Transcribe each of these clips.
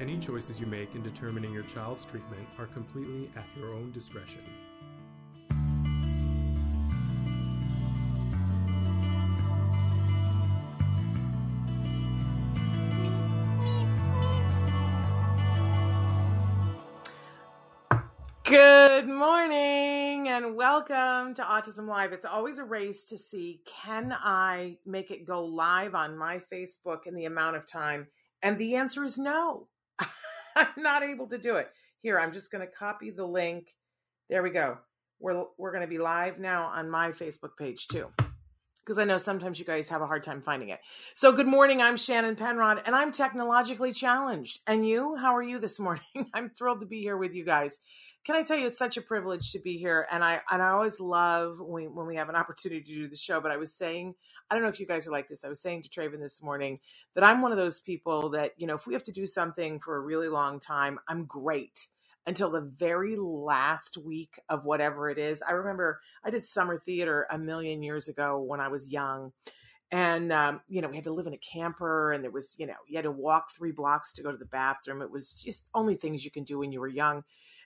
Any choices you make in determining your child's treatment are completely at your own discretion. Good morning and welcome to Autism Live. It's always a race to see can I make it go live on my Facebook in the amount of time? And the answer is no. I'm not able to do it. Here, I'm just going to copy the link. There we go. We're we're going to be live now on my Facebook page too. Because I know sometimes you guys have a hard time finding it. So, good morning. I'm Shannon Penrod, and I'm technologically challenged. And you, how are you this morning? I'm thrilled to be here with you guys can I tell you, it's such a privilege to be here, and I and I always love when we, when we have an opportunity to do the show. But I was saying, I don't know if you guys are like this. I was saying to Traven this morning that I'm one of those people that you know, if we have to do something for a really long time, I'm great until the very last week of whatever it is. I remember I did summer theater a million years ago when I was young. And, um, you know, we had to live in a camper and there was, you know, you had to walk three blocks to go to the bathroom. It was just only things you can do when you were young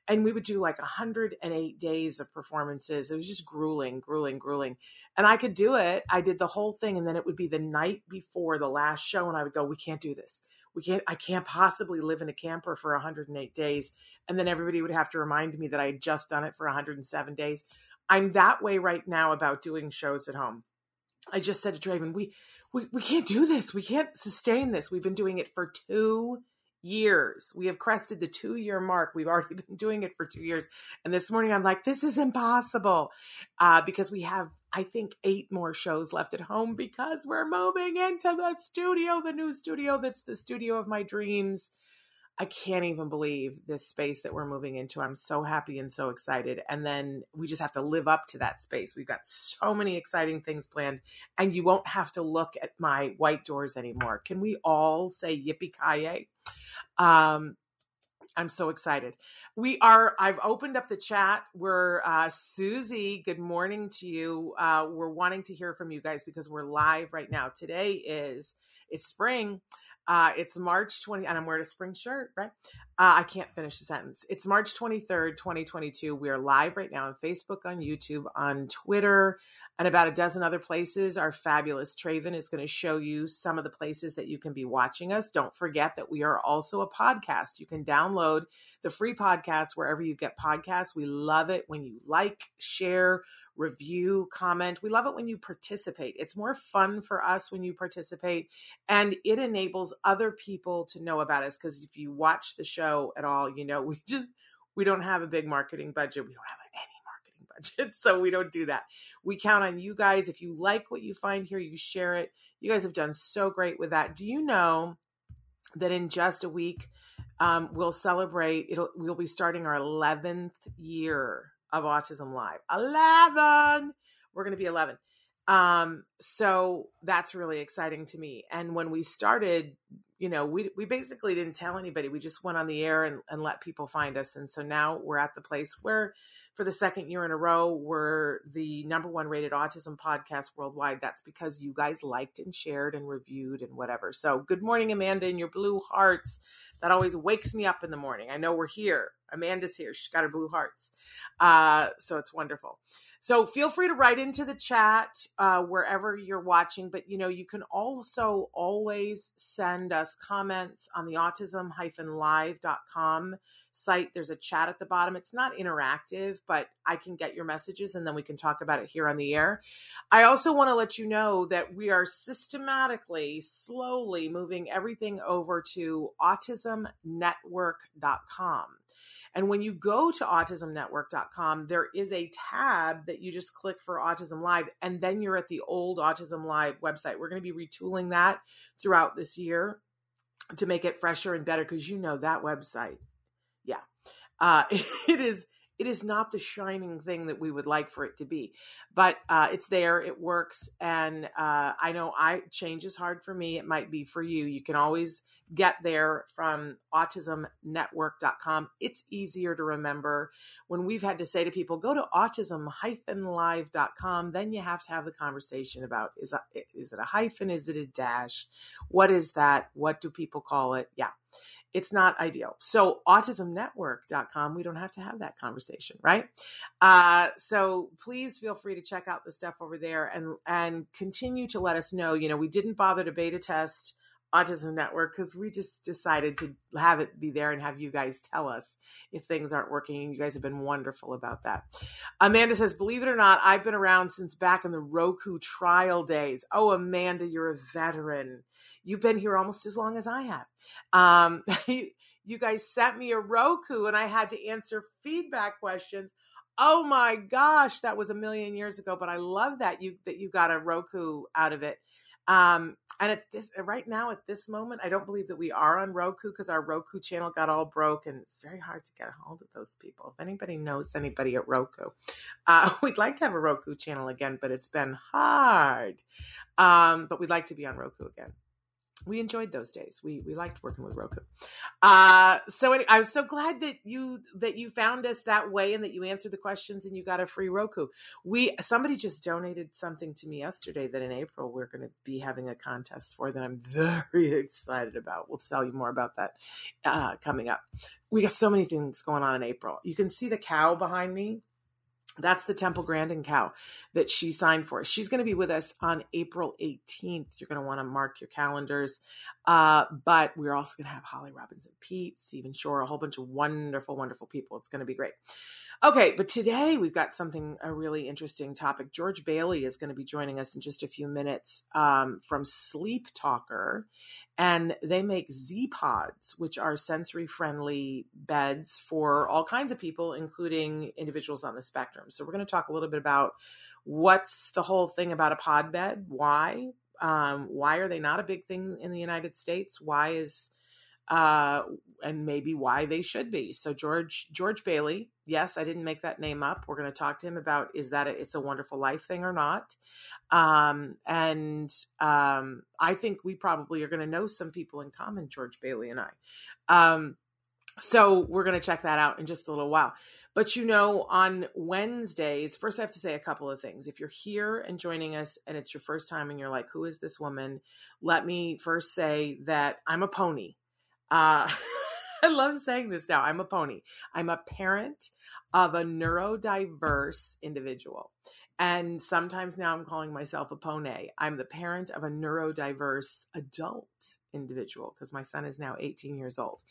and we would do like 108 days of performances. It was just grueling, grueling, grueling. And I could do it. I did the whole thing. And then it would be the night before the last show. And I would go, we can't do this. We can't, I can't possibly live in a camper for 108 days. And then everybody would have to remind me that I had just done it for 107 days. I'm that way right now about doing shows at home. I just said to Draven, we, we, we can't do this. We can't sustain this. We've been doing it for two years. We have crested the two year mark. We've already been doing it for two years. And this morning I'm like, this is impossible uh, because we have, I think, eight more shows left at home because we're moving into the studio, the new studio that's the studio of my dreams. I can't even believe this space that we're moving into. I'm so happy and so excited. And then we just have to live up to that space. We've got so many exciting things planned, and you won't have to look at my white doors anymore. Can we all say yippee ki um, I'm so excited. We are, I've opened up the chat. We're, uh, Susie, good morning to you. Uh, we're wanting to hear from you guys because we're live right now. Today is, it's spring. Uh, it's March 20, and I'm wearing a spring shirt, right? Uh, I can't finish the sentence. It's March 23rd, 2022. We are live right now on Facebook, on YouTube, on Twitter, and about a dozen other places. Our fabulous Traven is going to show you some of the places that you can be watching us. Don't forget that we are also a podcast. You can download the free podcast wherever you get podcasts. We love it when you like, share, review, comment. We love it when you participate. It's more fun for us when you participate, and it enables other people to know about us. Because if you watch the show at all, you know we just we don't have a big marketing budget. We don't have any marketing budget, so we don't do that. We count on you guys. If you like what you find here, you share it. You guys have done so great with that. Do you know that in just a week? Um, we'll celebrate. It'll. We'll be starting our eleventh year of Autism Live. Eleven. We're going to be eleven. Um, so that's really exciting to me. And when we started, you know, we we basically didn't tell anybody. We just went on the air and, and let people find us. And so now we're at the place where for the second year in a row, we're the number one rated autism podcast worldwide. That's because you guys liked and shared and reviewed and whatever. So good morning, Amanda, and your blue hearts. That always wakes me up in the morning. I know we're here. Amanda's here. She's got her blue hearts. Uh, so it's wonderful. So feel free to write into the chat uh, wherever you're watching, but you know, you can also always send us comments on the autism-live.com site. There's a chat at the bottom. It's not interactive, but I can get your messages and then we can talk about it here on the air. I also want to let you know that we are systematically, slowly moving everything over to autismnetwork.com. And when you go to autismnetwork.com, there is a tab that you just click for Autism Live, and then you're at the old Autism Live website. We're going to be retooling that throughout this year to make it fresher and better because you know that website. Yeah. Uh, it is it is not the shining thing that we would like for it to be but uh, it's there it works and uh, i know i change is hard for me it might be for you you can always get there from autismnetwork.com it's easier to remember when we've had to say to people go to autism-live.com then you have to have the conversation about is, is it a hyphen is it a dash? What is that? What do people call it? Yeah it's not ideal. So autismnetwork.com, we don't have to have that conversation, right? Uh, so please feel free to check out the stuff over there and and continue to let us know. You know, we didn't bother to beta test Autism Network because we just decided to have it be there and have you guys tell us if things aren't working. You guys have been wonderful about that. Amanda says, believe it or not, I've been around since back in the Roku trial days. Oh, Amanda, you're a veteran. You've been here almost as long as I have. Um, you guys sent me a Roku and I had to answer feedback questions. Oh my gosh, that was a million years ago, but I love that you that you got a Roku out of it. Um, and at this right now at this moment, I don't believe that we are on Roku because our Roku channel got all broke, and it's very hard to get a hold of those people. If anybody knows anybody at Roku, uh, we'd like to have a Roku channel again, but it's been hard. Um, but we'd like to be on Roku again we enjoyed those days. We we liked working with Roku. Uh, so I was so glad that you that you found us that way and that you answered the questions and you got a free Roku. We somebody just donated something to me yesterday that in April we're going to be having a contest for that I'm very excited about. We'll tell you more about that uh, coming up. We got so many things going on in April. You can see the cow behind me that's the Temple Grandin cow that she signed for. She's going to be with us on April 18th. You're going to want to mark your calendars. Uh, but we're also going to have Holly Robinson Peete, Stephen Shore, a whole bunch of wonderful, wonderful people. It's going to be great. Okay, but today we've got something a really interesting topic. George Bailey is going to be joining us in just a few minutes um, from Sleep Talker, and they make Z Pods, which are sensory friendly beds for all kinds of people, including individuals on the spectrum. So we're going to talk a little bit about what's the whole thing about a pod bed, why, um, why are they not a big thing in the United States? Why is uh, and maybe why they should be. So George George Bailey, yes, I didn't make that name up. We're going to talk to him about is that a, it's a wonderful life thing or not. Um, and um, I think we probably are going to know some people in common, George Bailey and I. Um, so we're going to check that out in just a little while. But you know, on Wednesdays, first I have to say a couple of things. If you're here and joining us and it's your first time and you're like, who is this woman? Let me first say that I'm a pony. Uh, I love saying this now. I'm a pony. I'm a parent of a neurodiverse individual. And sometimes now I'm calling myself a pony. I'm the parent of a neurodiverse adult individual because my son is now 18 years old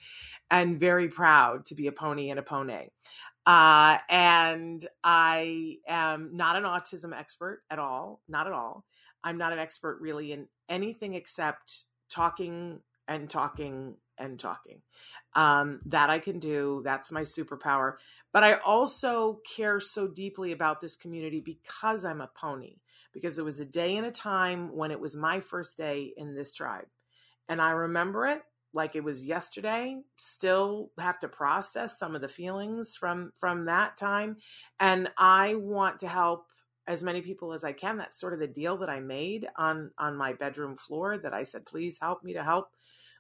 and very proud to be a pony and a pony. Uh, and I am not an autism expert at all, not at all. I'm not an expert really in anything except talking and talking and talking. Um, that I can do. That's my superpower. But I also care so deeply about this community because I'm a pony, because it was a day and a time when it was my first day in this tribe. And I remember it like it was yesterday still have to process some of the feelings from from that time and i want to help as many people as i can that's sort of the deal that i made on on my bedroom floor that i said please help me to help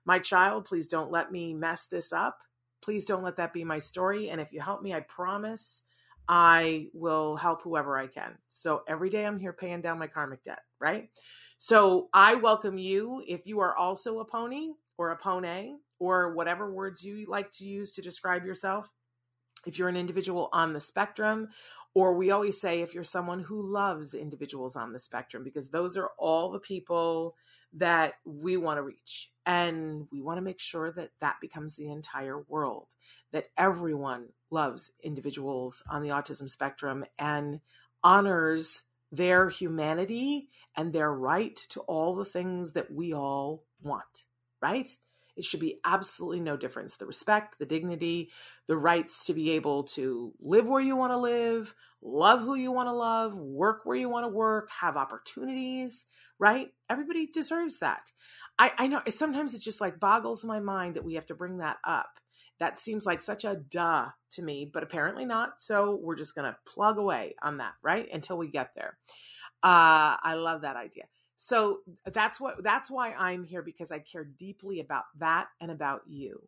my child please don't let me mess this up. Please don't let that be my story. And if you help me i promise i will help whoever i can. So every day i'm here paying down my karmic debt right? So i welcome you if you are also a pony or a pony or whatever words you like to use to describe yourself. If you're an individual on the spectrum, or we always say if you're someone who loves individuals on the spectrum, because those are all the people that we want to reach. And we want to make sure that that becomes the entire world, that everyone loves individuals on the autism spectrum and honors their humanity and their right to all the things that we all want right? It should be absolutely no difference. The respect, the dignity, the rights to be able to live where you want to live, love who you want to love, work where you want to work, have opportunities, right? Everybody deserves that. I, I know sometimes it just like boggles my mind that we have to bring that up. That seems like such a duh to me, but apparently not. So we're just going to plug away on that, right? Until we get there. Uh, I love that idea. So that's what that's why I'm here because I care deeply about that and about you.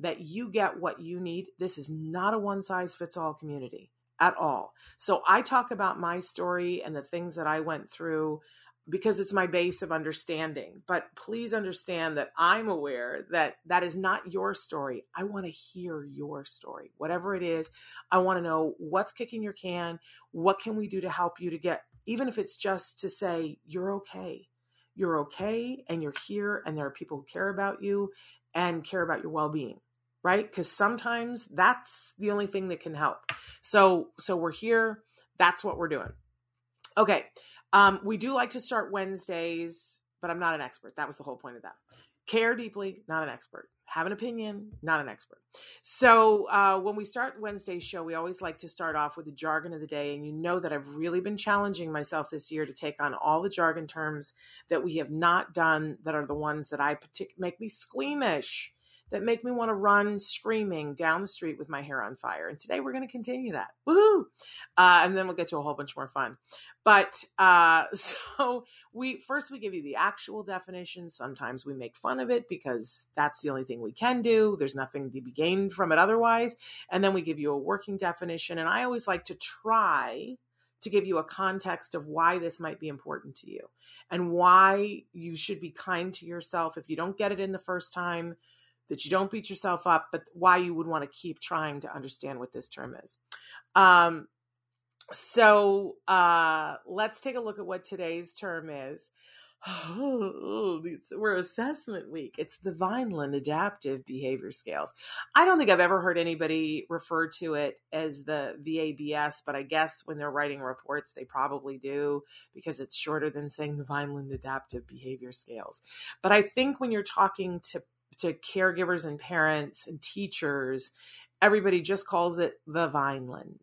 That you get what you need. This is not a one size fits all community at all. So I talk about my story and the things that I went through because it's my base of understanding. But please understand that I'm aware that that is not your story. I want to hear your story. Whatever it is, I want to know what's kicking your can, what can we do to help you to get even if it's just to say, you're okay. You're okay and you're here and there are people who care about you and care about your well being, right? Because sometimes that's the only thing that can help. So, so we're here. That's what we're doing. Okay. Um, we do like to start Wednesdays, but I'm not an expert. That was the whole point of that. Care deeply, not an expert have an opinion, not an expert. So uh, when we start Wednesday's show, we always like to start off with the jargon of the day. And you know that I've really been challenging myself this year to take on all the jargon terms that we have not done that are the ones that I partic- make me squeamish that make me want to run screaming down the street with my hair on fire. And today we're going to continue that. Woohoo! Uh, and then we'll get to a whole bunch more fun. But uh, so we first we give you the actual definition. Sometimes we make fun of it because that's the only thing we can do. There's nothing to be gained from it otherwise. And then we give you a working definition. And I always like to try to give you a context of why this might be important to you and why you should be kind to yourself if you don't get it in the first time that you don't beat yourself up, but why you would want to keep trying to understand what this term is. Um, so uh, let's take a look at what today's term is. Oh, we're assessment week. It's the Vineland Adaptive Behavior Scales. I don't think I've ever heard anybody refer to it as the VABS, but I guess when they're writing reports, they probably do because it's shorter than saying the Vineland Adaptive Behavior Scales. But I think when you're talking to to caregivers and parents and teachers, everybody just calls it the Vineland.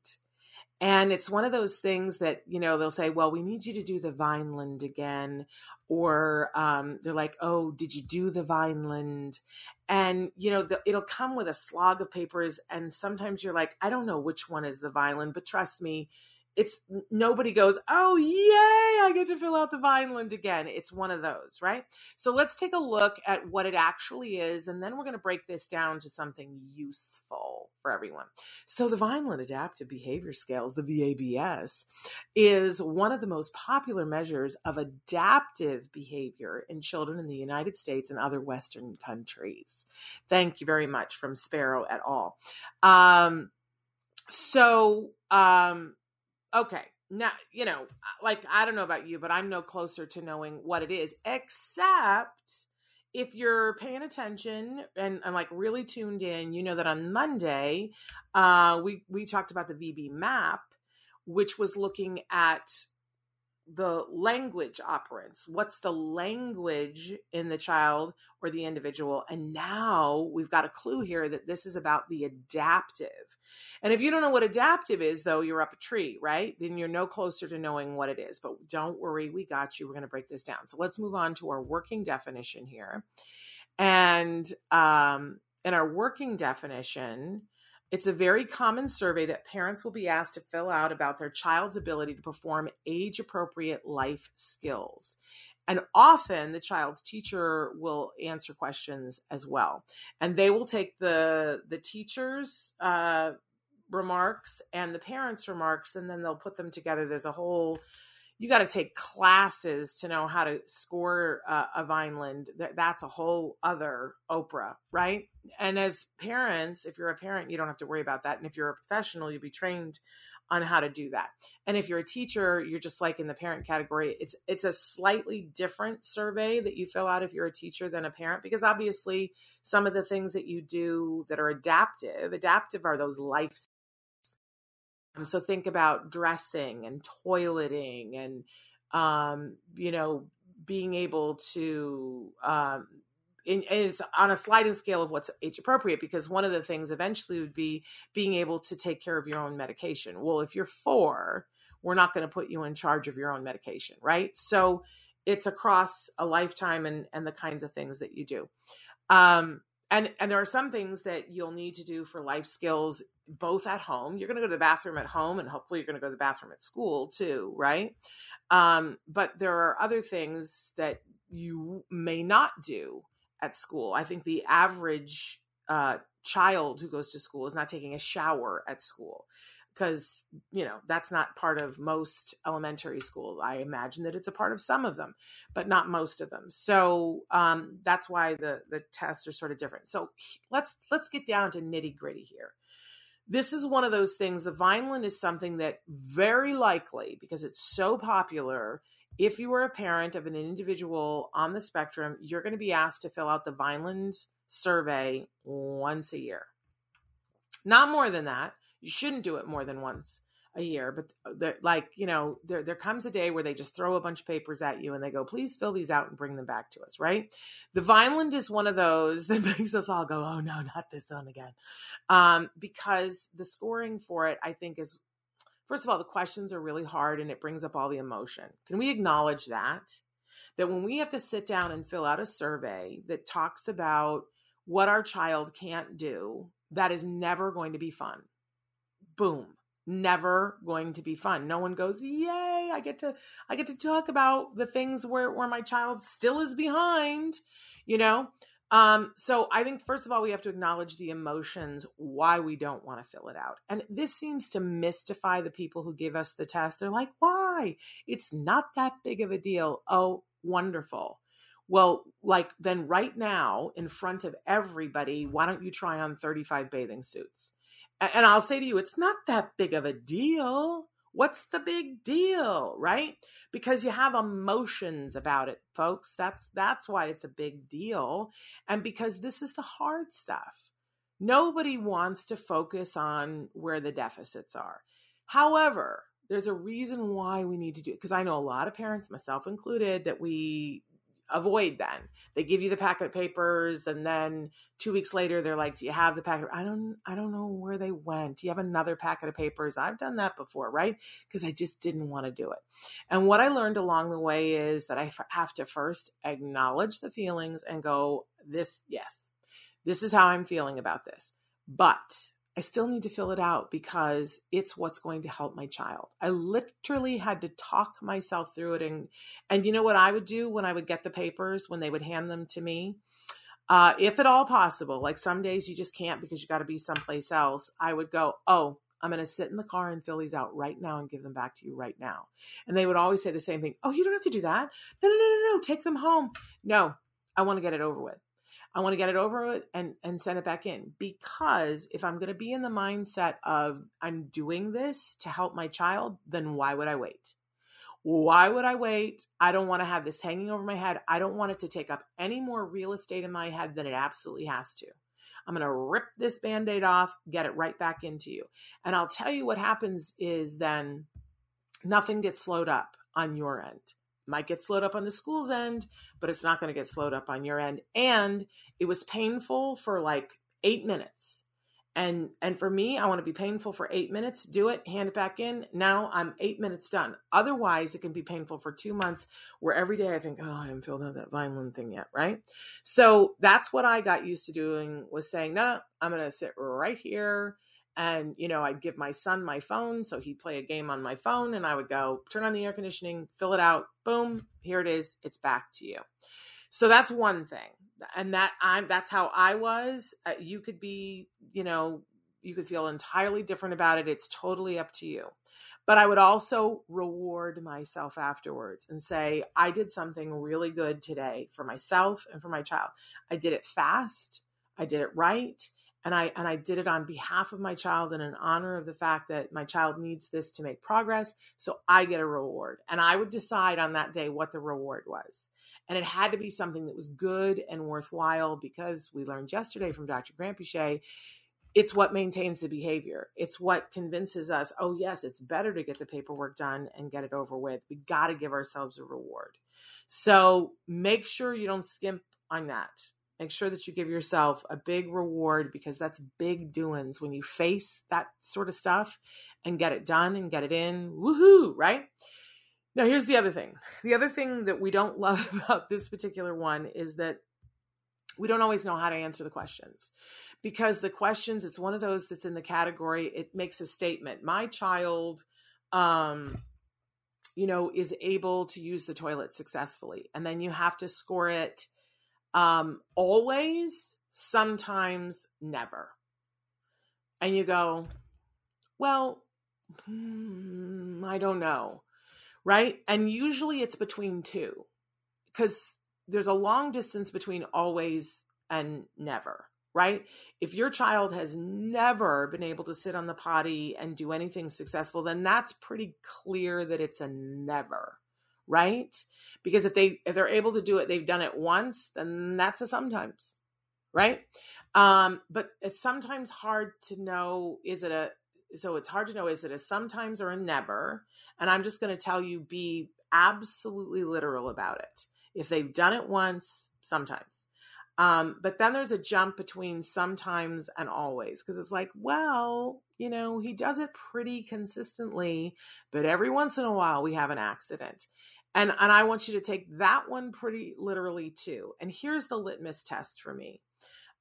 And it's one of those things that, you know, they'll say, well, we need you to do the Vineland again. Or um, they're like, oh, did you do the Vineland? And, you know, the, it'll come with a slog of papers. And sometimes you're like, I don't know which one is the Vineland, but trust me, it's nobody goes, oh, yay, I get to fill out the Vineland again. It's one of those, right? So let's take a look at what it actually is, and then we're going to break this down to something useful for everyone. So the Vineland Adaptive Behavior Scales, the VABS, is one of the most popular measures of adaptive behavior in children in the United States and other Western countries. Thank you very much from Sparrow et al. Um, so, um, okay now you know like i don't know about you but i'm no closer to knowing what it is except if you're paying attention and, and like really tuned in you know that on monday uh we we talked about the VB-MAPP which was looking at the language operants. What's the language in the child or the individual? And now we've got a clue here that this is about the adaptive. And if you don't know what adaptive is, though, you're up a tree, right? Then you're no closer to knowing what it is. But don't worry, we got you. We're going to break this down. So let's move on to our working definition here. And um, in our working definition, it's a very common survey that parents will be asked to fill out about their child's ability to perform age appropriate life skills. And often the child's teacher will answer questions as well. And they will take the the teacher's uh, remarks and the parents' remarks, and then they'll put them together. There's a whole you got to take classes to know how to score uh, a Vineland. That's a whole other Oprah, right? And as parents, if you're a parent, you don't have to worry about that. And if you're a professional, you'll be trained on how to do that. And if you're a teacher, you're just like in the parent category. It's it's a slightly different survey that you fill out if you're a teacher than a parent because obviously some of the things that you do that are adaptive, adaptive are those life so think about dressing and toileting and, um, you know, being able to, um, and it's on a sliding scale of what's age appropriate because one of the things eventually would be being able to take care of your own medication. Well, if you're four, we're not going to put you in charge of your own medication, right? So it's across a lifetime and and the kinds of things that you do. Um, and and there are some things that you'll need to do for life skills both at home. You're going to go to the bathroom at home and hopefully you're going to go to the bathroom at school too right? Um, but there are other things that you may not do at school. I think the average uh, child who goes to school is not taking a shower at school because you know that's not part of most elementary schools. I imagine that it's a part of some of them but not most of them. So um, that's why the the tests are sort of different. So let's let's get down to nitty gritty here this is one of those things the vineland is something that very likely because it's so popular if you are a parent of an individual on the spectrum you're going to be asked to fill out the vineland survey once a year. Not more than that. You shouldn't do it more than once a year but uh, like you know there there comes a day where they just throw a bunch of papers at you and they go please fill these out and bring them back to us right? The vineland is one of those that makes us all go oh no not this one again. Um, because the scoring for it i think is first of all the questions are really hard and it brings up all the emotion. Can we acknowledge that? That when we have to sit down and fill out a survey that talks about what our child can't do that is never going to be fun. Boom never going to be fun. No one goes yay i get to i get to talk about the things where where my child still is behind you know? Um so i think first of all we have to acknowledge the emotions why we don't want to fill it out. And this seems to mystify the people who give us the test. They're like why? It's not that big of a deal. Oh wonderful. Well like then right now in front of everybody why don't you try on 35 bathing suits and I'll say to you, it's not that big of a deal. What's the big deal, right? Because you have emotions about it, folks. That's that's why it's a big deal. And because this is the hard stuff. Nobody wants to focus on where the deficits are. However, there's a reason why we need to do it because I know a lot of parents, myself included, that we avoid then they give you the packet papers and then two weeks later they're like do you have the packet? I don't i don't know where they went. Do you have another packet of papers? I've done that before right? Because i just didn't want to do it. And what i learned along the way is that i have to first acknowledge the feelings and go this yes this is how i'm feeling about this. But I still need to fill it out because it's what's going to help my child. I literally had to talk myself through it and and you know what I would do when I would get the papers when they would hand them to me? Uh, if at all possible, like some days you just can't because you got to be someplace else, I would go, "Oh, I'm going to sit in the car and fill these out right now and give them back to you right now." And they would always say the same thing, "Oh, you don't have to do that. No, no, no, no, no. Take them home." No, I want to get it over with. I want to get it over with and and send it back in because if I'm going to be in the mindset of I'm doing this to help my child, then why would I wait? Why would I wait? I don't want to have this hanging over my head. I don't want it to take up any more real estate in my head than it absolutely has to. I'm going to rip this band aid off, get it right back into you. And I'll tell you what happens is then nothing gets slowed up on your end might get slowed up on the school's end, but it's not going to get slowed up on your end. And it was painful for like eight minutes. and and for me i want to be painful for eight minutes do it hand it back in now i'm eight minutes done otherwise it can be painful for two months where every day i think oh i haven't filled out that vineland thing yet right so that's what i got used to doing was saying no, i'm gonna sit right here and you know i'd give my son my phone so he'd play a game on my phone and i would go turn on the air conditioning fill it out boom here it is it's back to you. So that's one thing and that i'm that's how i was uh, you could be you know you could feel entirely different about it it's totally up to you. But i would also reward myself afterwards and say i did something really good today for myself and for my child. I did it fast i did it right and i and i did it on behalf of my child and in honor of the fact that my child needs this to make progress so i get a reward and i would decide on that day what the reward was and it had to be something that was good and worthwhile because we learned yesterday from Dr. Granpeesheh, it's what maintains the behavior. It's what convinces us, oh, yes, it's better to get the paperwork done and get it over with. We got to give ourselves a reward. So make sure you don't skimp on that. Make sure that you give yourself a big reward because that's big doings when you face that sort of stuff and get it done and get it in. Woohoo, right? Now, here's the other thing. The other thing that we don't love about this particular one is that we don't always know how to answer the questions because the questions, it's one of those that's in the category, it makes a statement. My child, um, you know, is able to use the toilet successfully. And then you have to score it um, always, sometimes, never. And you go, well, hmm, I don't know right? And usually it's between two because there's a long distance between always and never, right? If your child has never been able to sit on the potty and do anything successful, then that's pretty clear that it's a never, right? Because if they if they're able to do it, they've done it once, then that's a sometimes, right? Um, but it's sometimes hard to know is it a so it's hard to know is it a sometimes or a never and i'm just going to tell you be absolutely literal about it if they've done it once sometimes um, but then there's a jump between sometimes and always because it's like well you know he does it pretty consistently but every once in a while we have an accident and and i want you to take that one pretty literally too and here's the litmus test for me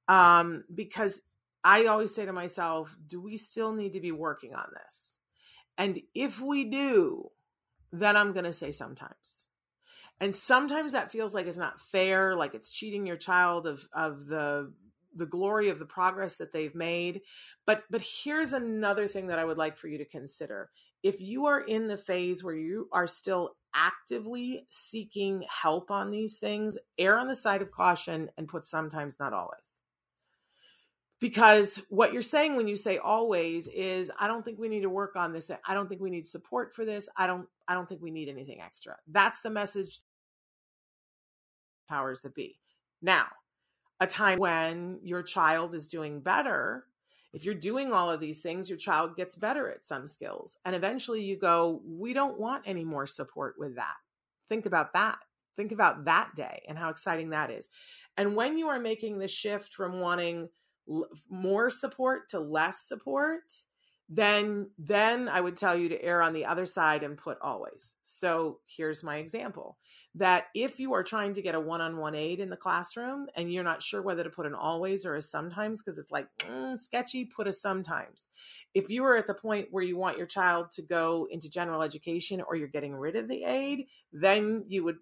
um, because I always say to myself, do we still need to be working on this? And if we do, then I'm going to say sometimes. And sometimes that feels like it's not fair, like it's cheating your child of of the the glory of the progress that they've made. But but here's another thing that I would like for you to consider. If you are in the phase where you are still actively seeking help on these things, err on the side of caution and put sometimes not always. Because what you're saying when you say always is i don't think we need to work on this. I don't think we need support for this. I don't i don't think we need anything extra. That's the message powers that be. Now a time when your child is doing better if you're doing all of these things your child gets better at some skills. And eventually you go we don't want any more support with that. Think about that. Think about that day and how exciting that is. And when you are making the shift from wanting more support to less support then then i would tell you to err on the other side and put always. So here's my example that if you are trying to get a one-on-one aid in the classroom and you're not sure whether to put an always or a sometimes because it's like mm, sketchy put a sometimes. If you are at the point where you want your child to go into general education or you're getting rid of the aid then you would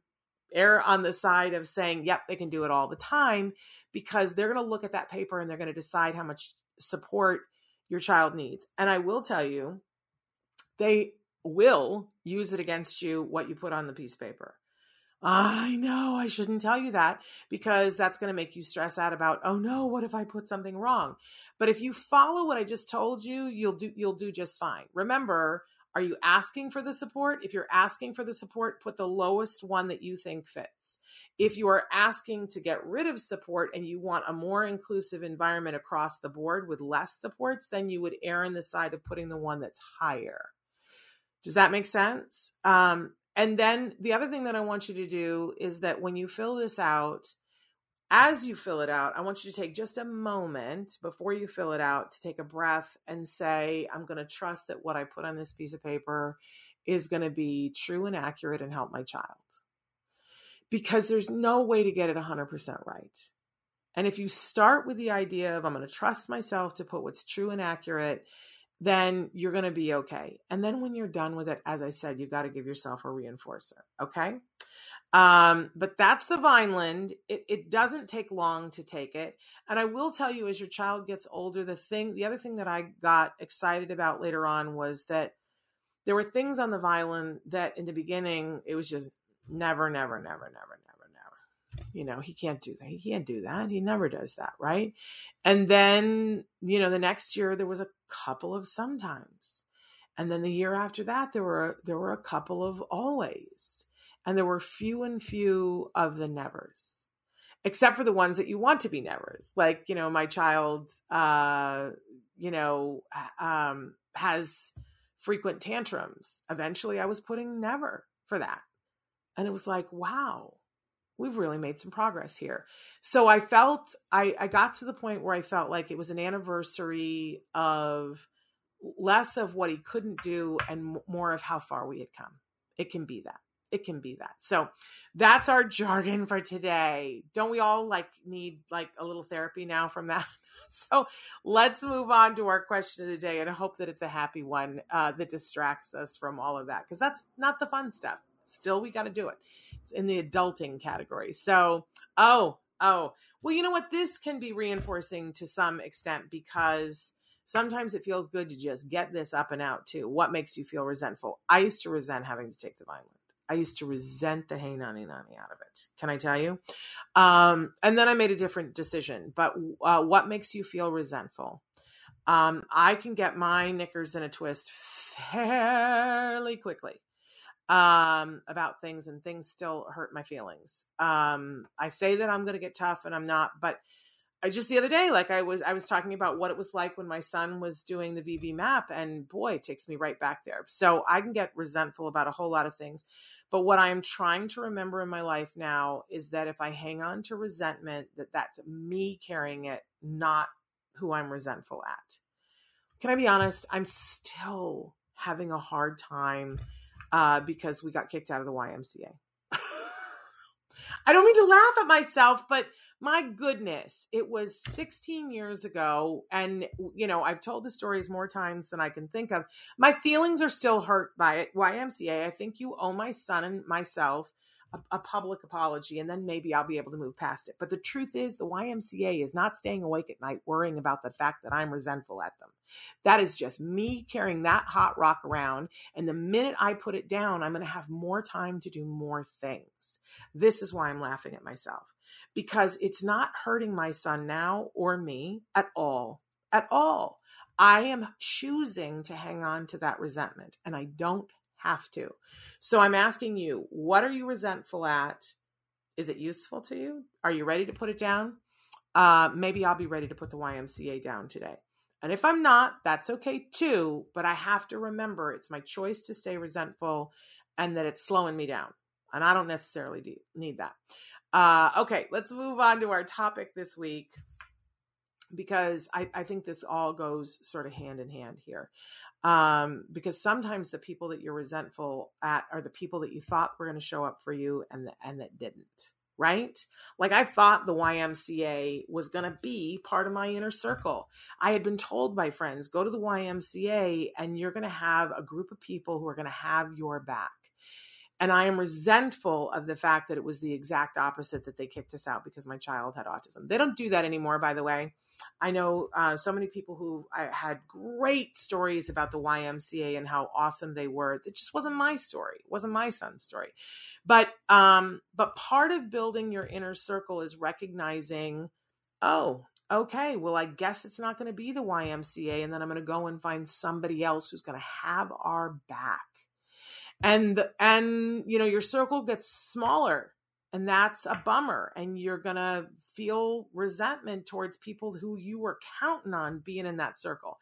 err on the side of saying, yep, they can do it all the time because they're going to look at that paper and they're going to decide how much support your child needs. And I will tell you, they will use it against you what you put on the piece of paper. I know I shouldn't tell you that because that's going to make you stress out about, oh no, what if I put something wrong? But if you follow what I just told you, you'll do you'll do just fine. Remember, are you asking for the support? If you're asking for the support, put the lowest one that you think fits. If you are asking to get rid of support and you want a more inclusive environment across the board with less supports, then you would err on the side of putting the one that's higher. Does that make sense? Um, and then the other thing that I want you to do is that when you fill this out, as you fill it out, I want you to take just a moment before you fill it out to take a breath and say, I'm going to trust that what I put on this piece of paper is going to be true and accurate and help my child. Because there's no way to get it 100% right. And if you start with the idea of, I'm going to trust myself to put what's true and accurate, then you're going to be okay. And then when you're done with it, as I said, you got to give yourself a reinforcer. Okay. Um, but that's the Vineland. It, it doesn't take long to take it. And I will tell you, as your child gets older, the thing, the other thing that I got excited about later on was that there were things on the Vineland that in the beginning, it was just never, never, never, never, never, never. You know, he can't do that. He can't do that. He never does that. Right. And then, you know, the next year there was a couple of sometimes. And then the year after that, there were there were a couple of always and there were few and few of the nevers except for the ones that you want to be nevers. Like you know my child uh you know um has frequent tantrums. Eventually i was putting never for that. And it was like wow we've really made some progress here. So i felt i i got to the point where i felt like it was an anniversary of less of what he couldn't do and more of how far we had come. It can be that it can be that. So that's our jargon for today. Don't we all like need like a little therapy now from that? so let's move on to our question of the day and I hope that it's a happy one uh, that distracts us from all of that because that's not the fun stuff. Still, we got to do it. It's in the adulting category. So, oh, oh, well, you know what? This can be reinforcing to some extent because sometimes it feels good to just get this up and out too. What makes you feel resentful? I used to resent having to take the Vineland. I used to resent the hey nanny nanny out of it. Can I tell you? Um, and then I made a different decision. But uh, what makes you feel resentful? Um, I can get my knickers in a twist fairly quickly um, about things, and things still hurt my feelings. Um, I say that I'm going to get tough, and I'm not. But I just the other day, like I was, I was talking about what it was like when my son was doing the VB-MAPP, and boy, it takes me right back there. So I can get resentful about a whole lot of things. But what I am trying to remember in my life now is that if I hang on to resentment, that that's me carrying it, not who I'm resentful at. Can I be honest? I'm still having a hard time uh, because we got kicked out of the YMCA. I don't mean to laugh at myself, but my goodness, it was 16 years ago. And, you know, I've told the stories more times than I can think of. My feelings are still hurt by it. YMCA, I think you owe my son and myself a, a, public apology, and then maybe I'll be able to move past it. But the truth is, the YMCA is not staying awake at night worrying about the fact that I'm resentful at them. That is just me carrying that hot rock around. And the minute I put it down, I'm going to have more time to do more things. This is why I'm laughing at myself because it's not hurting my son now or me at all. At all. I am choosing to hang on to that resentment and I don't have to. So I'm asking you, what are you resentful at? Is it useful to you? Are you ready to put it down? Uh, maybe I'll be ready to put the YMCA down today. And if I'm not, that's okay too. But I have to remember it's my choice to stay resentful and that it's slowing me down. And I don't necessarily need that. Uh, okay, let's move on to our topic this week because I, I think this all goes sort of hand in hand here. Um, because sometimes the people that you're resentful at are the people that you thought were going to show up for you and and that didn't. Right? Like I thought the YMCA was going to be part of my inner circle. I had been told by friends, go to the YMCA and you're going to have a group of people who are going to have your back. And I am resentful of the fact that it was the exact opposite that they kicked us out because my child had autism. They don't do that anymore, by the way. I know uh, so many people who I had great stories about the YMCA and how awesome they were. It just wasn't my story. It wasn't my son's story. But um, but part of building your inner circle is recognizing, oh, okay, well, I guess it's not going to be the YMCA, and then I'm going to go and find somebody else who's going to have our back and and you know your circle gets smaller and that's a bummer and you're gonna feel resentment towards people who you were counting on being in that circle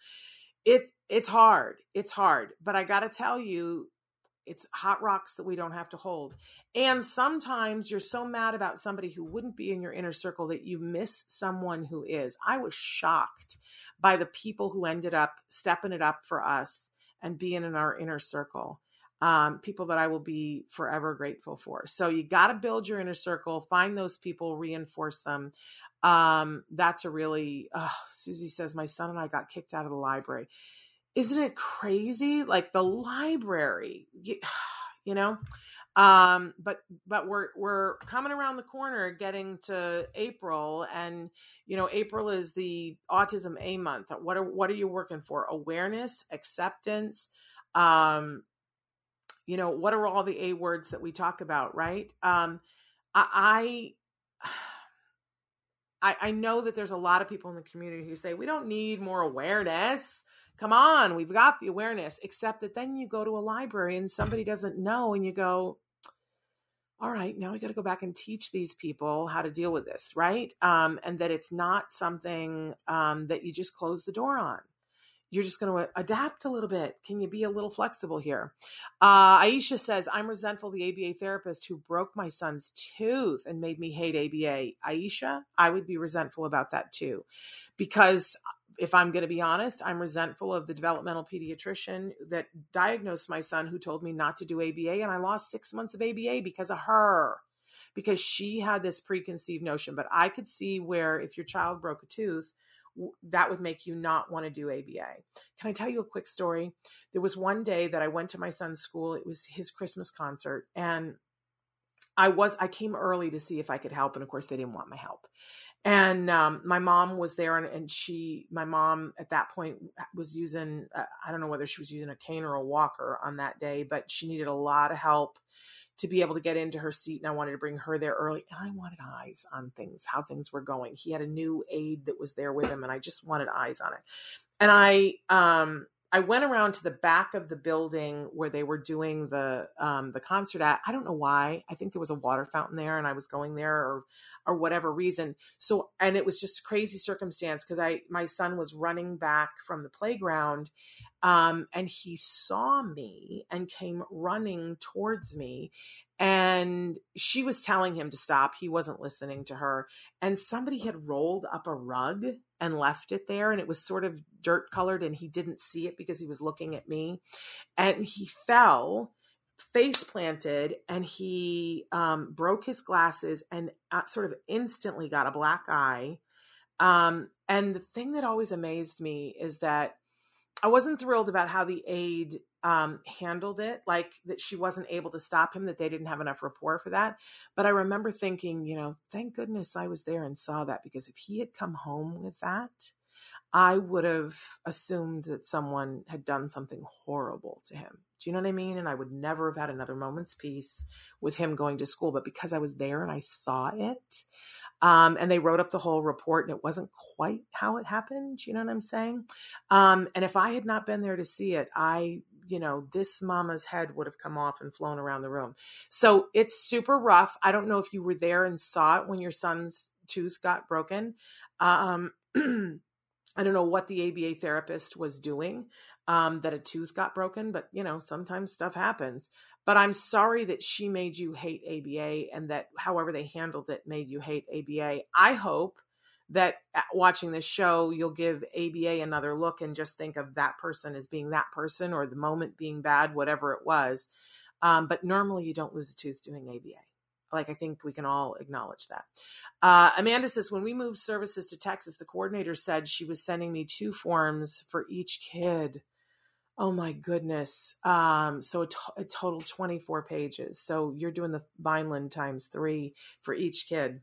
it it's hard it's hard but i gotta tell you it's hot rocks that we don't have to hold. And sometimes you're so mad about somebody who wouldn't be in your inner circle that you miss someone who is. I was shocked by the people who ended up stepping it up for us and being in our inner circle. Um, people that I will be forever grateful for. So you got to build your inner circle, find those people, reinforce them. Um, that's a really, oh, Susie says, my son and I got kicked out of the library isn't it crazy? Like the library, you, you know? Um, but but we're we're coming around the corner getting to April and you know April is the autism A month. What are what are you working for? Awareness, acceptance, um, you know, what are all the A words that we talk about, right? Um, I, I I know that there's a lot of people in the community who say we don't need more awareness come on, we've got the awareness, except that then you go to a library and somebody doesn't know and you go, all right, now we got to go back and teach these people how to deal with this, right? Um, and that it's not something um, that you just close the door on. You're just going to adapt a little bit. Can you be a little flexible here? Uh, Aisha says, I'm resentful the ABA therapist who broke my son's tooth and made me hate ABA. Aisha, I would be resentful about that too. Because if I'm going to be honest, I'm resentful of the developmental pediatrician that diagnosed my son who told me not to do ABA. And I lost six months of ABA because of her, because she had this preconceived notion. But I could see where if your child broke a tooth, that would make you not want to do ABA. Can I tell you a quick story? There was one day that I went to my son's school, it was his Christmas concert. And I was I came early to see if I could help, and of course they didn't want my help and um, my mom was there and, and, she my mom at that point was using uh, i don't know whether she was using a cane or a walker on that day but she needed a lot of help to be able to get into her seat and i wanted to bring her there early and i wanted eyes on things how things were going. He had a new aide that was there with him and i just wanted eyes on it. And i um I went around to the back of the building where they were doing the um, the concert at. I don't know why. I think there was a water fountain there, and I was going there, or or whatever reason. So, and it was just crazy circumstance because I my son was running back from the playground, um, and he saw me and came running towards me, and she was telling him to stop. He wasn't listening to her. And somebody had rolled up a rug and left it there. And it was sort of dirt colored, and he didn't see it because he was looking at me. And he fell face planted and he um, broke his glasses and uh, sort of instantly got a black eye. Um, and the thing that always amazed me is that I wasn't thrilled about how the aide um, handled it, like that she wasn't able to stop him, that they didn't have enough rapport for that. But I remember thinking, you know, thank goodness I was there and saw that because if he had come home with that, I would have assumed that someone had done something horrible to him. Do you know what I mean? And I would never have had another moment's peace with him going to school. But because I was there and I saw it, um, and they wrote up the whole report and it wasn't quite how it happened. You know what I'm saying? Um, and if I had not been there to see it, I, you know, this mama's head would have come off and flown around the room. So it's super rough. I don't know if you were there and saw it when your son's tooth got broken. Um, I don't know what the ABA therapist was doing um, that a tooth got broken, but you know, sometimes stuff happens. But I'm sorry that she made you hate ABA and that however they handled it made you hate ABA. I hope that uh, watching this show, you'll give ABA another look and just think of that person as being that person or the moment being bad, whatever it was. Um, but normally you don't lose a tooth doing ABA. Like, I think we can all acknowledge that. Uh, Amanda says, when we moved services to Texas, the coordinator said she was sending me two forms for each kid. Oh my goodness. Um, so a, to- a total 24 pages. So you're doing the Vineland times three for each kid.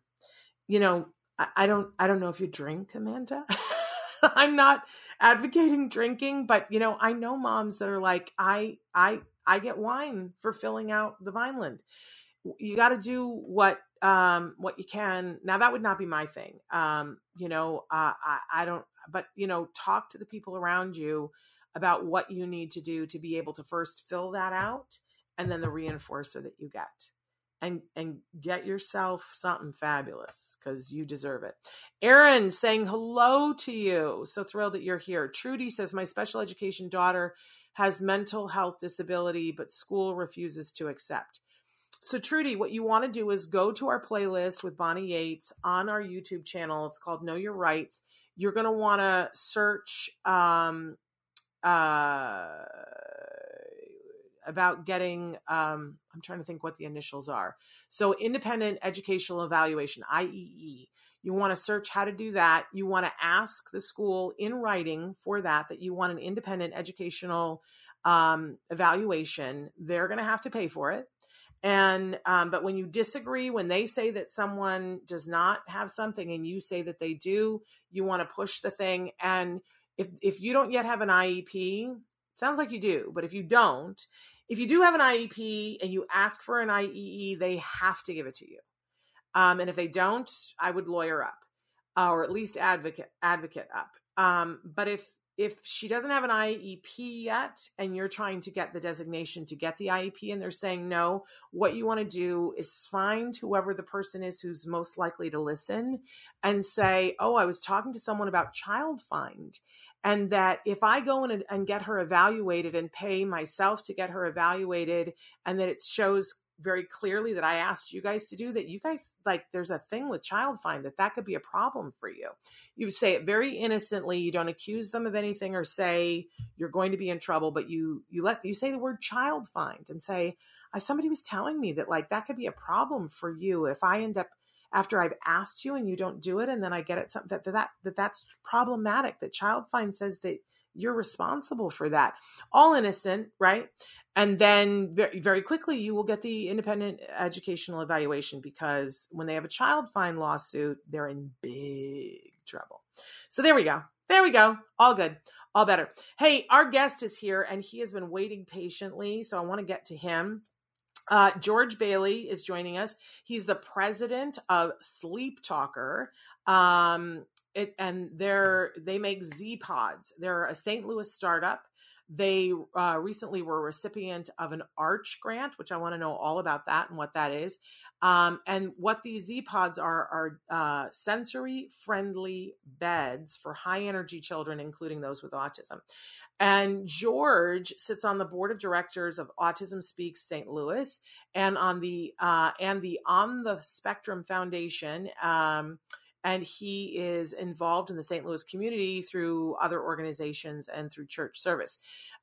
You know, I, I don't, I don't know if you drink, Amanda. I'm not advocating drinking, but you know, I know moms that are like, I, I, I get wine for filling out the Vineland you got to do what um what you can now that would not be my thing um you know uh, I, I don't but you know talk to the people around you about what you need to do to be able to first fill that out and then the reinforcer that you get and and get yourself something fabulous because you deserve it aaron saying hello to you so thrilled that you're here trudy says my special education daughter has mental health disability, but school refuses to accept. So, Trudy, what you want to do is go to our playlist with Bonnie Yates on our YouTube channel. It's called Know Your Rights. You're going to want to search um, uh, about getting, um, I'm trying to think what the initials are. So, Independent Educational Evaluation, IEE. You want to search how to do that. You want to ask the school in writing for that, that you want an independent educational um, evaluation. They're going to have to pay for it and um, but when you disagree when they say that someone does not have something and you say that they do you want to push the thing and if if you don't yet have an iep sounds like you do but if you don't if you do have an iep and you ask for an iee they have to give it to you um, and if they don't i would lawyer up or at least advocate advocate up um, but if if she doesn't have an IEP yet and you're trying to get the designation to get the IEP and they're saying no, what you want to do is find whoever the person is who's most likely to listen and say, Oh, I was talking to someone about child find. And that if I go in and, and get her evaluated and pay myself to get her evaluated, and that it shows very clearly that I asked you guys to do that you guys like there's a thing with child find that that could be a problem for you. You say it very innocently, you don't accuse them of anything or say you're going to be in trouble, but you you let you say the word child find and say somebody was telling me that like that could be a problem for you if I end up after I've asked you and you don't do it and then I get it that that that, that that's problematic that child find says that you're responsible for that. All innocent right? And then very, very quickly you will get the independent educational evaluation because when they have a child find lawsuit they're in big trouble. So there we go. There we go. All good. All better. Hey our guest is here and he has been waiting patiently so i want to get to him uh, George Bailey is joining us. He's the president of Sleep Talker. Um, it, and they're they make Z Pods. They're a St. Louis startup. They uh, recently were recipient of an Arch grant, which I want to know all about that and what that is. Um, and what these Z Pods are are uh, sensory friendly beds for high energy children, including those with autism. And George sits on the board of directors of Autism Speaks St. Louis and on the uh, and the On the Spectrum Foundation. Um, and he is involved in the St. Louis community through other organizations and through church service.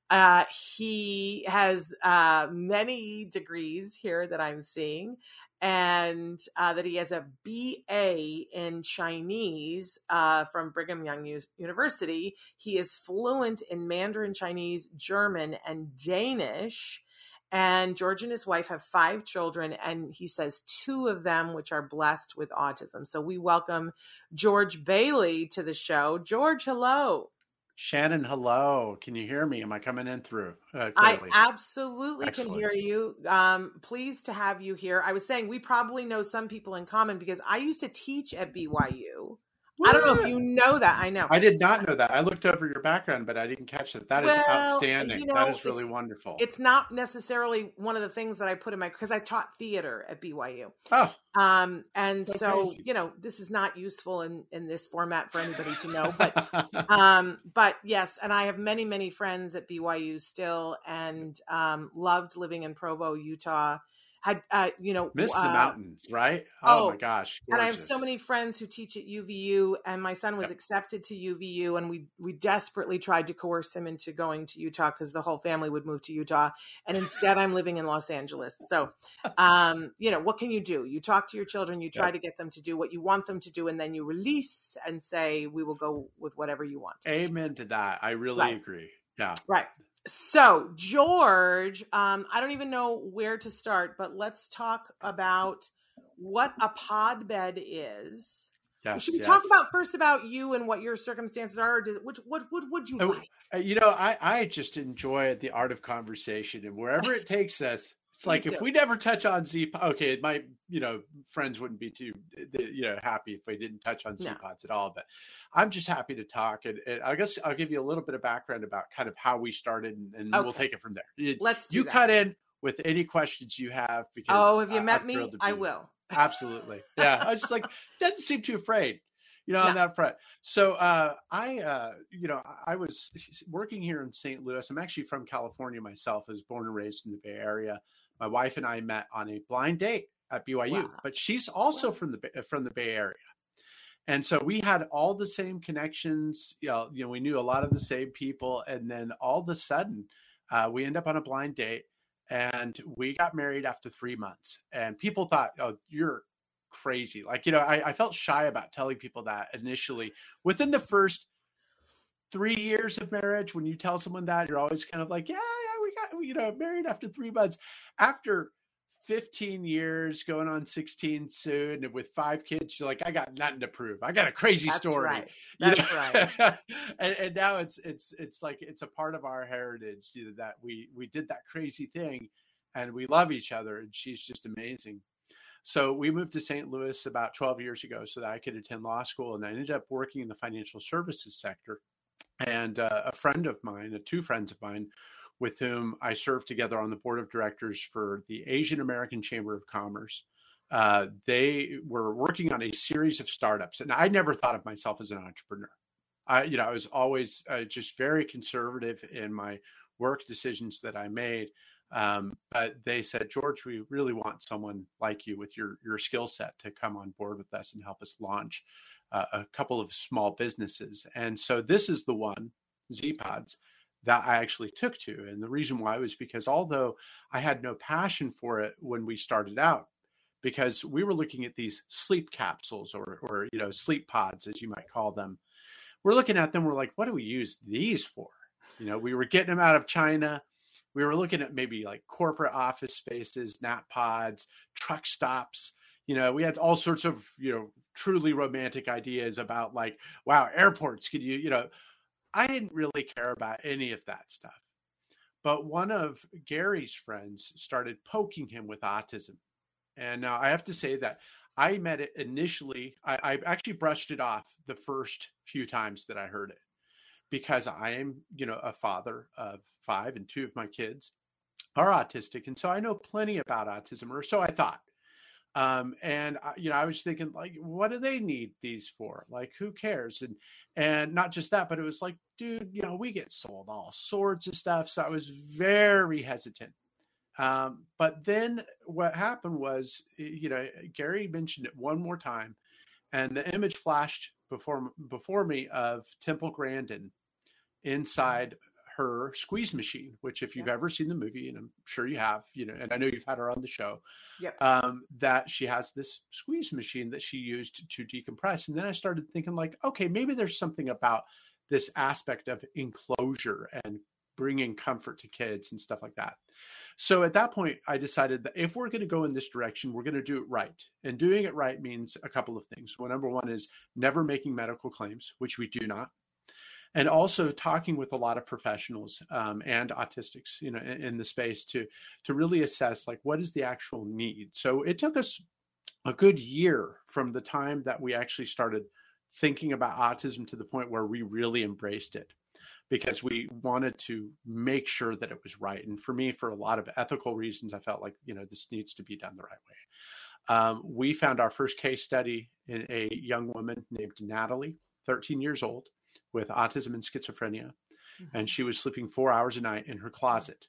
Uh, he has uh, many degrees here that I'm seeing, and uh, that he has a BA in Chinese uh, from Brigham Young U- University. He is fluent in Mandarin Chinese, German, and Danish. And George and his wife have five children, and he says two of them which are blessed with autism. So we welcome George Bailey to the show. George, hello. Shannon, hello. Can you hear me? Am I coming in through? Uh, I absolutely Excellent. can hear you. Um, pleased to have you here. I was saying we probably know some people in common because I used to teach at BYU. I don't know if you know that. I know. I did not know that. I looked over your background, but I didn't catch that. That well, is outstanding. You know, that is really wonderful. It's not necessarily one of the things that I put in my because I taught theater at BYU. Oh. Um, and so, so you know, this is not useful in in this format for anybody to know, but um, but yes, and I have many many friends at BYU still, and um, loved living in Provo, Utah had uh, you know missed uh, the mountains, right? Oh, oh, my gosh! Gorgeous. And I have so many friends who teach at UVU, and my son was yep. accepted to UVU, and we we desperately tried to coerce him into going to Utah because the whole family would move to Utah, and instead I'm living in Los Angeles. So, um, you know, what can you do? You talk to your children, you try yep. to get them to do what you want them to do, and then you release and say, "We will go with whatever you want." Amen to that. I really right. agree. Yeah. Right. So, George, um, I don't even know where to start, but let's talk about what a pod bed is. Yes, Should we yes. talk about first about you and what your circumstances are? Does, which, what, what would you like? You know, I, I just enjoy the art of conversation, and wherever it takes us, it's like if we never touch on Z, okay, my you know friends wouldn't be too you know happy if we didn't touch on Z pods no. at all. But I'm just happy to talk, and, and, I guess I'll give you a little bit of background about kind of how we started, and, and okay. we'll take it from there. Let's you that. You cut in with any questions you have because oh, have you I, met I'm me? I will absolutely. Yeah, I was just like doesn't seem too afraid. you know, on that front. So uh, I, uh, you know, I was working here in St. Louis. I'm actually from California myself. I was born and raised in the Bay Area. My wife and I met on a blind date at BYU, wow. but she's also wow. from the from the Bay Area. And so we had all the same connections. You know, you know, we knew a lot of the same people, and then all of a sudden, uh, we end up on a blind date, and we got married after three months. And people thought, "Oh, you're crazy. Like, you know, I, I felt shy about telling people that initially. Within the first three years of marriage, when you tell someone that, you're always kind of like, yeah, yeah, we got, you know, married after three months. After 15 years, going on 16 soon, and with five kids, you're like, I got nothing to prove. I got a crazy That's story. Right. That's right. and, and now it's it's it's like it's a part of our heritage you know, that we we did that crazy thing, and we love each other, and she's just amazing. So we moved to St. Louis about 12 years ago so that I could attend law school. And I ended up working in the financial services sector. And uh, a friend of mine, uh, two friends of mine, with whom I served together on the board of directors for the Asian American Chamber of Commerce. Uh, they were working on a series of startups, and I never thought of myself as an entrepreneur. I, you know, I was always uh, just very conservative in my work decisions that I made. Um, but they said, George, we really want someone like you with your your skill set to come on board with us and help us launch uh, a couple of small businesses. And so this is the one, ZPods, that I actually took to. And the reason why was because although I had no passion for it when we started out, because we were looking at these sleep capsules or or you know sleep pods as you might call them. We're looking at them. We're like, what do we use these for? You know, we were getting them out of China we were looking at maybe like corporate office spaces, nap pods, truck stops. You know, we had all sorts of, you know, truly romantic ideas about like, wow, airports, could you, you know, I didn't really care about any of that stuff. But one of Gary's friends started poking him with autism. And now I have to say that I met it initially, I, I actually brushed it off the first few times that I heard it because I am, you know, a father of five and two of my kids are autistic. And so I know plenty about autism, or so I thought. Um, and I, you know, I was thinking like, what do they need these for? Like, who cares? And, and not just that, but it was like, dude, you know, we get sold all sorts of stuff. So I was very hesitant. Um, but then what happened was, you know, Gary mentioned it one more time and the image flashed before, before me of Temple Grandin inside her squeeze machine, which if you've ever seen the movie, and I'm sure you have, you know, and I know you've had her on the show, yep. um, that she has this squeeze machine that she used to decompress. And then I started thinking like, okay, maybe there's something about this aspect of enclosure and bringing comfort to kids and stuff like that. So at that point, I decided that if we're going to go in this direction, we're going to do it right. And doing it right means a couple of things. Well, number one is never making medical claims, which we do not and also talking with a lot of professionals um, and autistics you know in, in, the space to to really assess like what is the actual need? So it took us a good year from the time that we actually started thinking about autism to the point where we really embraced it because we wanted to make sure that it was right. And for me for a lot of ethical reasons i felt like you know this needs to be done the right way. Um, we found our first case study in a young woman named natalie 13 years old with autism and schizophrenia, mm-hmm. and she was sleeping four hours a night in her closet.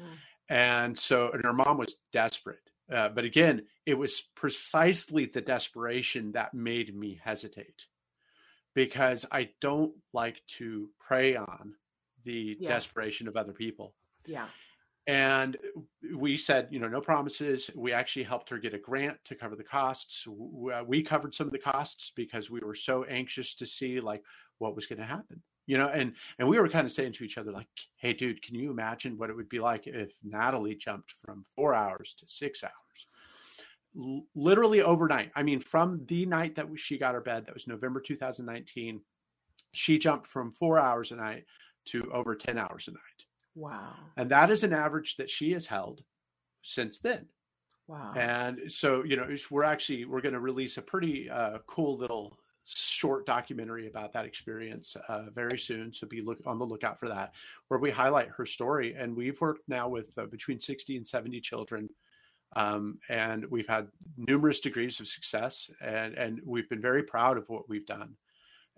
Mm-hmm. And so, and her mom was desperate. Uh, but again, it was precisely the desperation that made me hesitate because I don't like to prey on the yeah. desperation of other people. Yeah. And we said, you know, no promises. We actually helped her get a grant to cover the costs. We covered some of the costs because we were so anxious to see, like, what was going to happen you know and and we were kind of saying to each other like hey dude can you imagine what it would be like if natalie jumped from four hours to six hours? L- literally overnight. I mean from the night that she got her bed that was november 2019 she jumped from four hours a night to over 10 hours a night. Wow. And that is an average that she has held since then. Wow. And so you know we're actually we're going to release a pretty uh, cool little short documentary about that experience uh, very soon. So be look on the lookout for that, where we highlight her story. And we've worked now with uh, between 60 and 70 children Um, and we've had numerous degrees of success, and and we've been very proud of what we've done.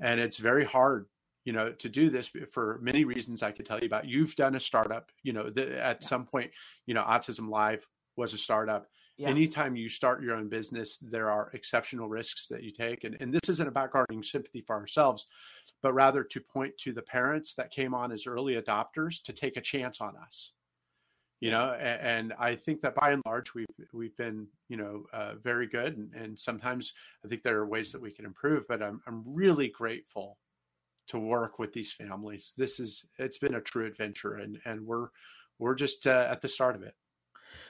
And it's very hard, you know, to do this for many reasons I could tell you about. You've done a startup, you know, the, at yeah. some point, you know, Autism Live was a startup. Yeah. Anytime you start your own business, there are exceptional risks that you take. And, and this isn't about garnering sympathy for ourselves, but rather to point to the parents that came on as early adopters to take a chance on us. You know, and, and I think that by and large we've we've been you know uh, very good, and, and sometimes I think there are ways that we can improve. But I'm I'm really grateful to work with these families. This is it's been a true adventure, and and we're we're just uh, at the start of it.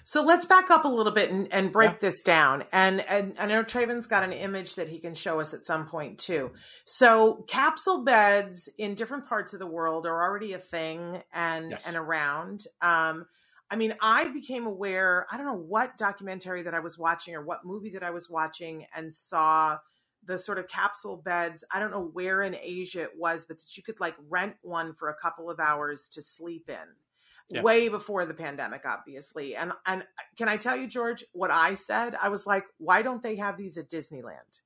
So let's back up a little bit and, and break yeah. this down. And, and I know Traven's got an image that he can show us at some point too. So capsule beds in different parts of the world are already a thing and yes. and around. Um, I mean, I became aware. I don't know what documentary that I was watching or what movie that I was watching and saw the sort of capsule beds. I don't know where in Asia it was, but that you could like rent one for a couple of hours to sleep in yeah. way before the pandemic, obviously. And and uh, can I tell you, George, what I said? I was like, why don't they have these at Disneyland?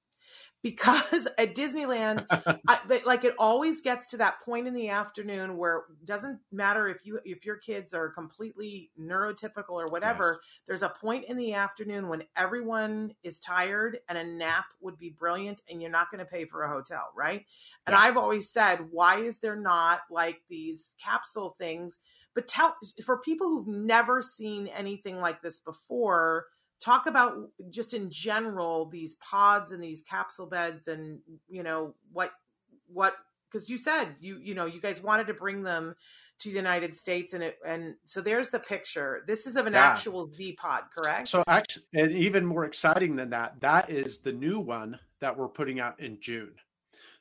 Because at Disneyland, I, like it always gets to that point in the afternoon where it doesn't matter if you if your kids are completely neurotypical or whatever. Yes. There's a point in the afternoon when everyone is tired and a nap would be brilliant, and you're not going to pay for a hotel, right? And yeah. I've always said, why is there not like these capsule things? But tell for people who've never seen anything like this before talk about just in general these pods and these capsule beds and you know what what because you said you you know you guys wanted to bring them to the United States and it and so there's the picture. This is of an yeah. actual Z pod, correct? So actually and even more exciting than that, that is the new one that we're putting out in June.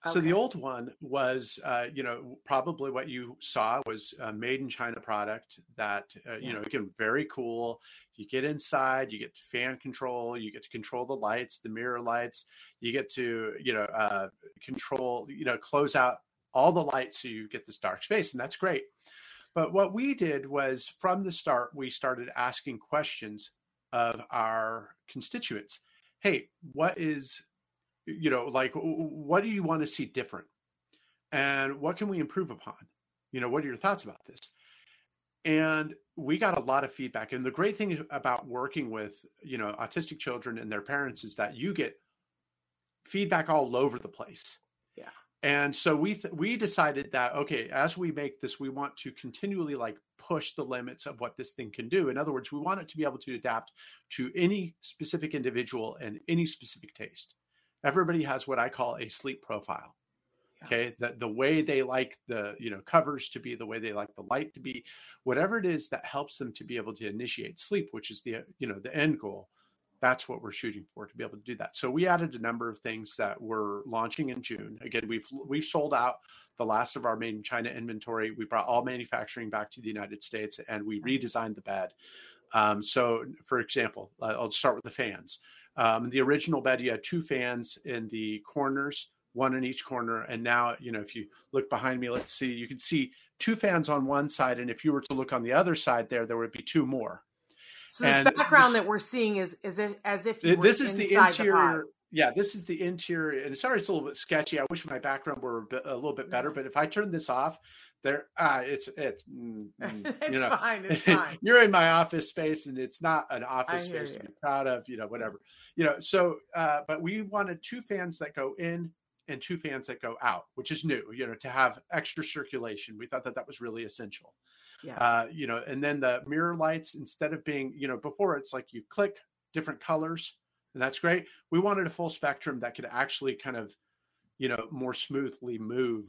So the old one was, uh, you know, probably what you saw was a made in China product that, uh, you know, again, very cool. You get inside, you get fan control, you get to control the lights, the mirror lights, you get to, you know, uh, control, you know, close out all the lights so you get this dark space, and that's great. But what we did was from the start, we started asking questions of our constituents. Hey, what is you know like what do you want to see different? And what can we improve upon? You know what are your thoughts about this? And we got a lot of feedback. And the great thing about working with you know autistic children and their parents is that you get feedback all over the place. Yeah. And so we th- we decided that okay as we make this we want to continually like push the limits of what this thing can do. In other words we want it to be able to adapt to any specific individual and any specific taste everybody has what I call a sleep profile. Okay, that the way they like the you know covers to be, the way they like the light to be, whatever it is that helps them to be able to initiate sleep, which is the you know the end goal. That's what we're shooting for to be able to do that. So we added a number of things that we're launching in June. Again, we've we've sold out the last of our made in China inventory. We brought all manufacturing back to the United States, and we redesigned the bed. Um, so, for example, I'll start with the fans. Um, the original bed, you had two fans in the corners, one in each corner. And now, you know, if you look behind me, let's see, you can see two fans on one side. And if you were to look on the other side there, there would be two more. So this background this, that we're seeing is, is as if this is the interior. The yeah, this is the interior. And sorry, it's a little bit sketchy. I wish my background were a, bit, a little bit better. But if I turn this off, there ah it's it's mm, mm, it's you know, fine it's fine. you're in my office space and it's not an office space you. to be proud of you know whatever. You know so uh but we wanted two fans that go in and two fans that go out which is new you know to have extra circulation. We thought that that was really essential. Yeah. Uh you know and then the mirror lights instead of being you know before it's like you click different colors and that's great. We wanted a full spectrum that could actually kind of you know more smoothly move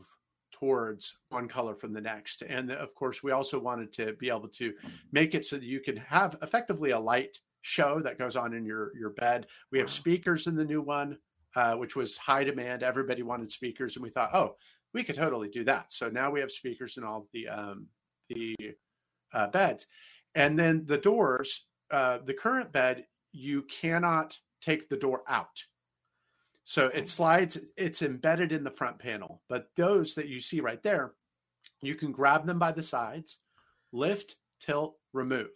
towards one color from the next. And of course, we also wanted to be able to make it so that you can have effectively a light show that goes on in your your bed. We have speakers in the new one, uh, which was high demand. Everybody wanted speakers, and we thought, oh, we could totally do that. So now we have speakers in all the um, the uh, beds, and then the doors. Uh, the current bed, you cannot take the door out. So it slides, it's embedded in the front panel. But those that you see right there, you can grab them by the sides, lift, tilt, remove.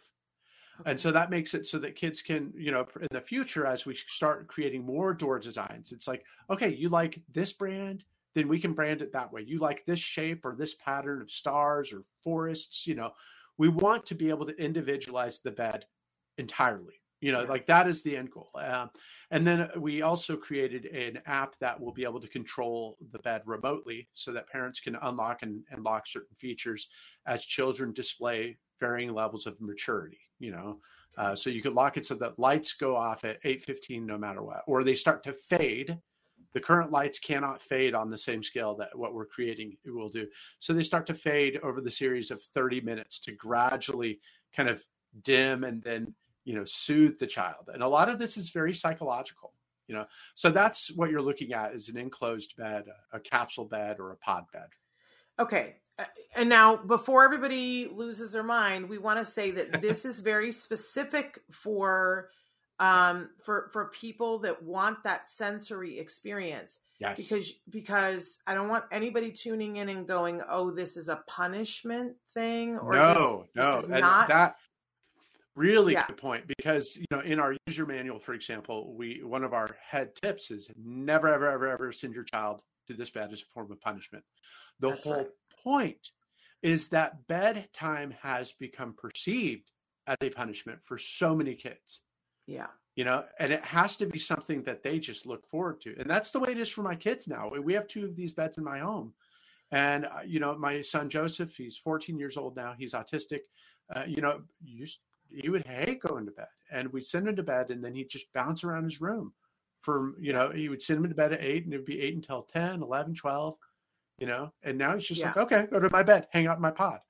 and so that makes it so that kids can you know in the future as we start creating more door designs it's like okay you like this brand then we can brand it that way. You like this shape or this pattern of stars or forests you know. We want to be able to individualize the bed entirely you know like that is the end goal. Um, and then we also created an app that will be able to control the bed remotely so that parents can unlock and, and lock certain features as children display varying levels of maturity you know? Uh, so you could lock it so that lights go off at 8.15 no matter what or they start to fade. The current lights cannot fade on the same scale that what we're creating will do. So they start to fade over the series of 30 minutes to gradually kind of dim and then you know soothe the child. And a lot of this is very psychological you know? So that's what you're looking at is an enclosed bed a capsule bed or a pod bed. Okay uh, and now before everybody loses their mind we want to say that this is very specific for um for for people that want that sensory experience. Yes. Because because i don't want anybody tuning in and going oh this is a punishment thing or no this, no this not that really yeah. good point because you know in our user manual for example we one of our head tips is never ever ever ever send your child to this bed as a form of punishment the That's whole right point is that bedtime has become perceived as a punishment for so many kids. Yeah. You know, and it has to be something that they just look forward to. And that's the way it is for my kids now. We have two of these beds in my home. And, uh, you know, my son Joseph, he's 14 years old now. He's autistic. Uh, you know, used, he would hate going to bed. And we'd send him to bed and then he'd just bounce around his room for, you know, he would send him to bed at eight and it would be eight until 10, 11, 12 you know and now he's just yeah. like okay go to my bed hang out in my pod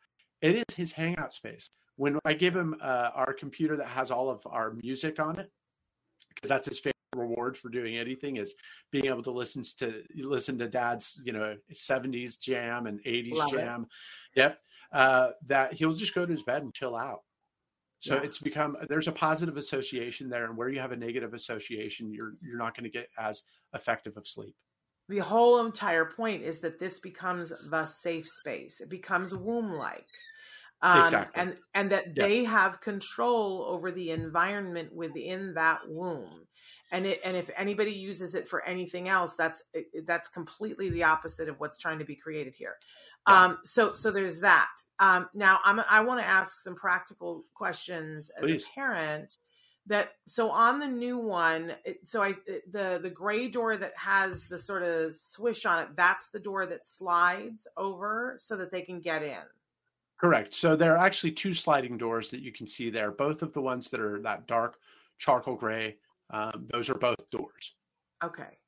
it is his hangout space when i give him uh, our computer that has all of our music on it because that's his favorite reward for doing anything is being able to listen to listen to dad's you know 70s jam and 80s Love jam it. yep uh, that he'll just go to his bed and chill out so yeah. it's become there's a positive association there and where you have a negative association you're you're not going to get as effective of sleep the whole entire point is that this becomes the safe space. It becomes womb like. Um, exactly. and and that yeah. they have control over the environment within that womb and it and if anybody uses it for anything else that's that's completely the opposite of what's trying to be created here yeah. um so so there's that. Um now i'm i want to ask some practical questions as Please. a parent that so on the new one so i the the gray door that has the sort of swish on it that's the door that slides over so that they can get in? Correct. So there are actually two sliding doors that you can see there. Both of the ones that are that dark charcoal gray um, those are both doors. Okay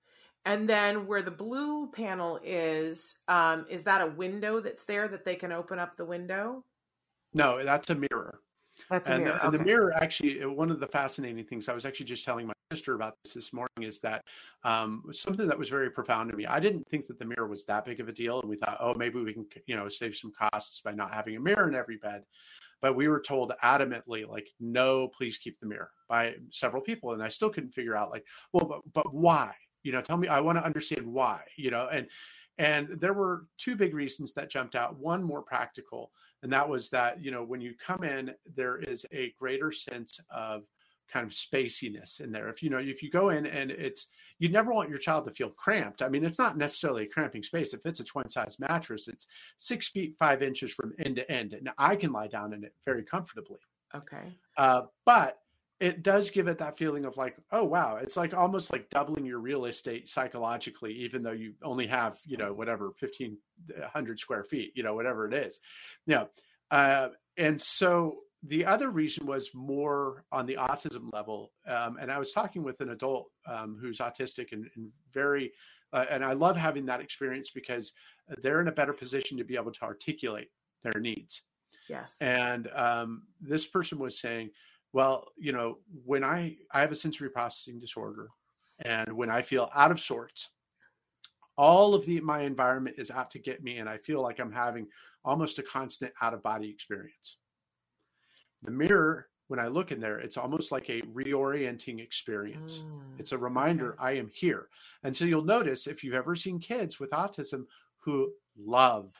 and then where the blue panel is um, is that a window that's there that they can open up the window no that's a mirror that's and, mirror. The, and the mirror actually uh, one of the fascinating things I was actually just telling my sister about this this morning is that um, something that was very profound to me. I didn't think that the mirror was that big of a deal, and we thought, oh, maybe we can you know save some costs by not having a mirror in every bed. But we were told adamantly, like, no, please keep the mirror by several people, and I still couldn't figure out, like, well, but but why? You know, tell me. I want to understand why. You know, and and there were two big reasons that jumped out. One more practical and that was that you know when you come in there is a greater sense of kind of spaciness in there if you know if you go in and it's you never want your child to feel cramped i mean it's not necessarily a cramping space if it's a twin size mattress it's six feet five inches from end to end and i can lie down in it very comfortably okay uh, but it does give it that feeling of like oh wow. It's like almost like doubling your real estate psychologically even though you only have you know whatever 1500 square feet you know whatever it is. Yeah. Uh, and so the other reason was more on the autism level um, and i was talking with an adult um, who's autistic and, and very uh, and i love having that experience because they're in a better position to be able to articulate their needs. Yes. And um, this person was saying well, you know, when I I have a sensory processing disorder, and when I feel out of sorts, all of the my environment is out to get me, and I feel like I'm having almost a constant out of body experience. The mirror, when I look in there, it's almost like a reorienting experience. Mm, it's a reminder okay. I am here. And so you'll notice if you've ever seen kids with autism who love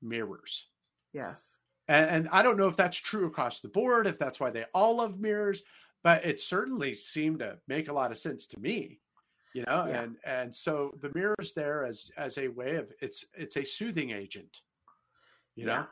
mirrors. Yes And, and I don't know if that's true across the board, if that's why they all love mirrors, but it certainly seemed to make a lot of sense to me you know yeah. and and so the mirror's there as as a way of it's it's a soothing agent you know?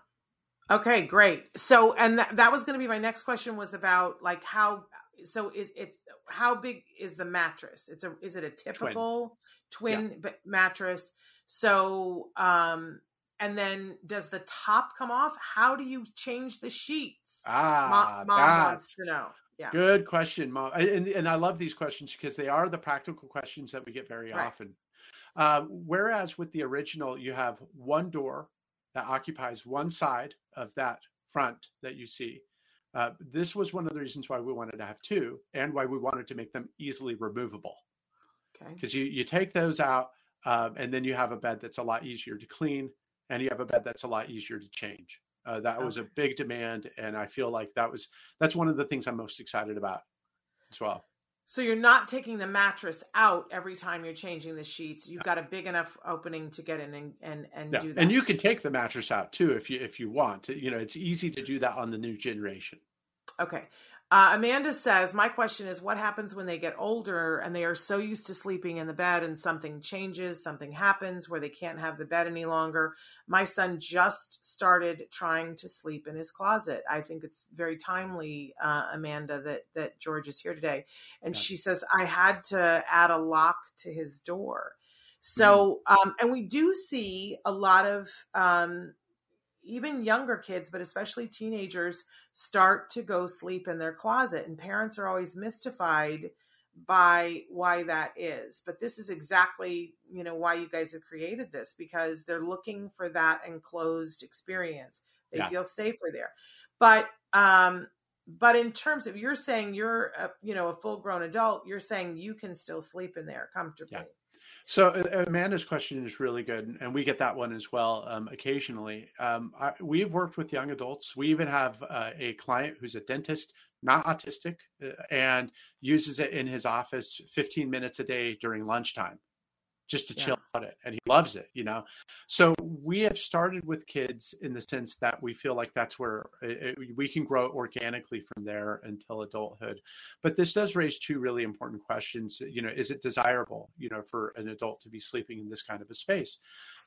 Okay great. So and that, that was going to be my next question was about like how so is it's how big is the mattress? It's a is it a typical twin, twin yeah. mattress? So um and then does the top come off how do you change the sheets ah mom, mom wants to know yeah. Good question, Mom. And, and I love these questions because they are the practical questions that we get very right. often. Uh, whereas with the original, you have one door that occupies one side of that front that you see. Uh, this was one of the reasons why we wanted to have two and why we wanted to make them easily removable. Okay. Because you, you take those out um, and then you have a bed that's a lot easier to clean and you have a bed that's a lot easier to change. Uh, that okay. was a big demand, and I feel like that was that's one of the things I'm most excited about as well. So you're not taking the mattress out every time you're changing the sheets. You've got a big enough opening to get in and and, and yeah. do that. And you can take the mattress out too if you if you want. You know, it's easy to do that on the new generation. Okay. Uh, Amanda says, My question is, what happens when they get older and they are so used to sleeping in the bed and something changes, something happens where they can't have the bed any longer? My son just started trying to sleep in his closet. I think it's very timely, uh, Amanda, that, that George is here today. And yeah. she says, I had to add a lock to his door. So, mm. um, and we do see a lot of um, even younger kids, but especially teenagers, start to go sleep in their closet. And parents are always mystified by why that is. But this is exactly, you know, why you guys have created this because they're looking for that enclosed experience. They yeah. feel safer there. But um but in terms of you're saying you're a, you know a full grown adult, you're saying you can still sleep in there comfortably. Yeah. So uh, Amanda's question is really good, and we get that one as well um, occasionally. Um, I, we've worked with young adults. We even have uh, a client who's a dentist, not autistic, uh, and uses it in his office 15 minutes a day during lunchtime just to chill yeah. out it and he loves it you know? So we have started with kids in the sense that we feel like that's where it, uh, uh, we can grow organically from there until adulthood. But this does raise two really important questions you know is it desirable you know for an adult to be sleeping in this kind of a space?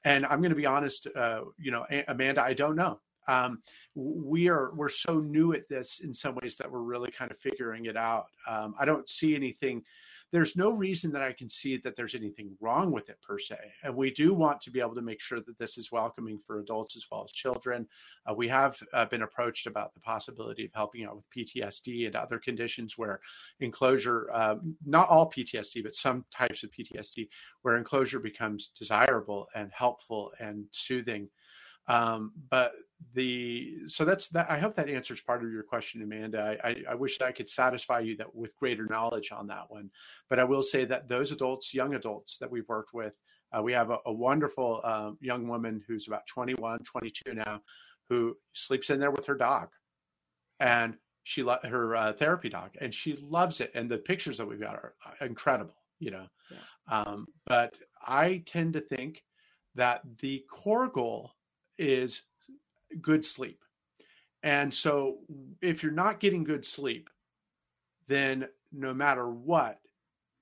And i'm going to be honest uh, you know amanda i don't know. Um, we are we're so new at this in some ways that we're really kind of figuring it out. Um, i don't see anything there's no reason that I can see that there's anything wrong with it per se. And we do want to be able to make sure that this is welcoming for adults as well as children. Uh, we have uh, been approached about the possibility of helping out with PTSD and other conditions where enclosure, uh, not all PTSD, but some types of PTSD, where enclosure becomes desirable and helpful and soothing. Um, but the so that's that. I hope that answers part of your question, Amanda. I, I, I, wish that I could satisfy you that with greater knowledge on that one. But I will say that those adults, young adults that we've worked with, uh, we have a, a wonderful uh, young woman who's about 21, 22 now, who sleeps in there with her dog, and she lo- her uh, therapy dog, and she loves it. And the pictures that we've got are uh, incredible, you know. Yeah. Um, but I tend to think that the core goal is good sleep. And so if you're not getting good sleep, then no matter what,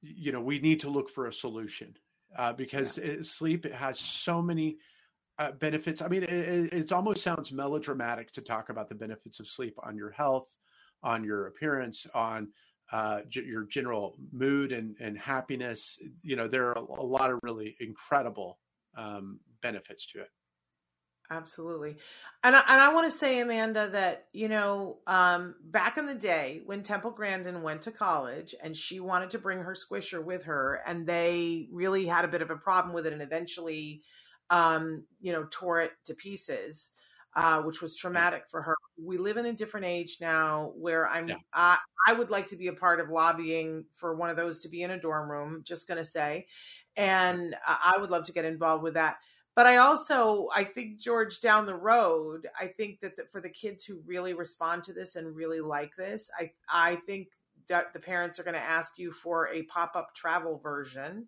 you know, we need to look for a solution uh, because yeah. it, sleep it has so many uh, benefits. I mean, it, it almost sounds melodramatic to talk about the benefits of sleep on your health, on your appearance, on uh, g- your general mood and, and happiness. You know, there are a, a lot of really incredible um, benefits to it. Absolutely. And I, and I want to say, Amanda, that, you know, um, back in the day when Temple Grandin went to college and she wanted to bring her squisher with her, and they really had a bit of a problem with it and eventually, um, you know, tore it to pieces, uh, which was traumatic for her. We live in a different age now where I'm, yeah. I, I would like to be a part of lobbying for one of those to be in a dorm room, just going to say. And I would love to get involved with that but I also I think George down the road I think that the, for the kids who really respond to this and really like this I I think that the parents are going to ask you for a pop-up travel version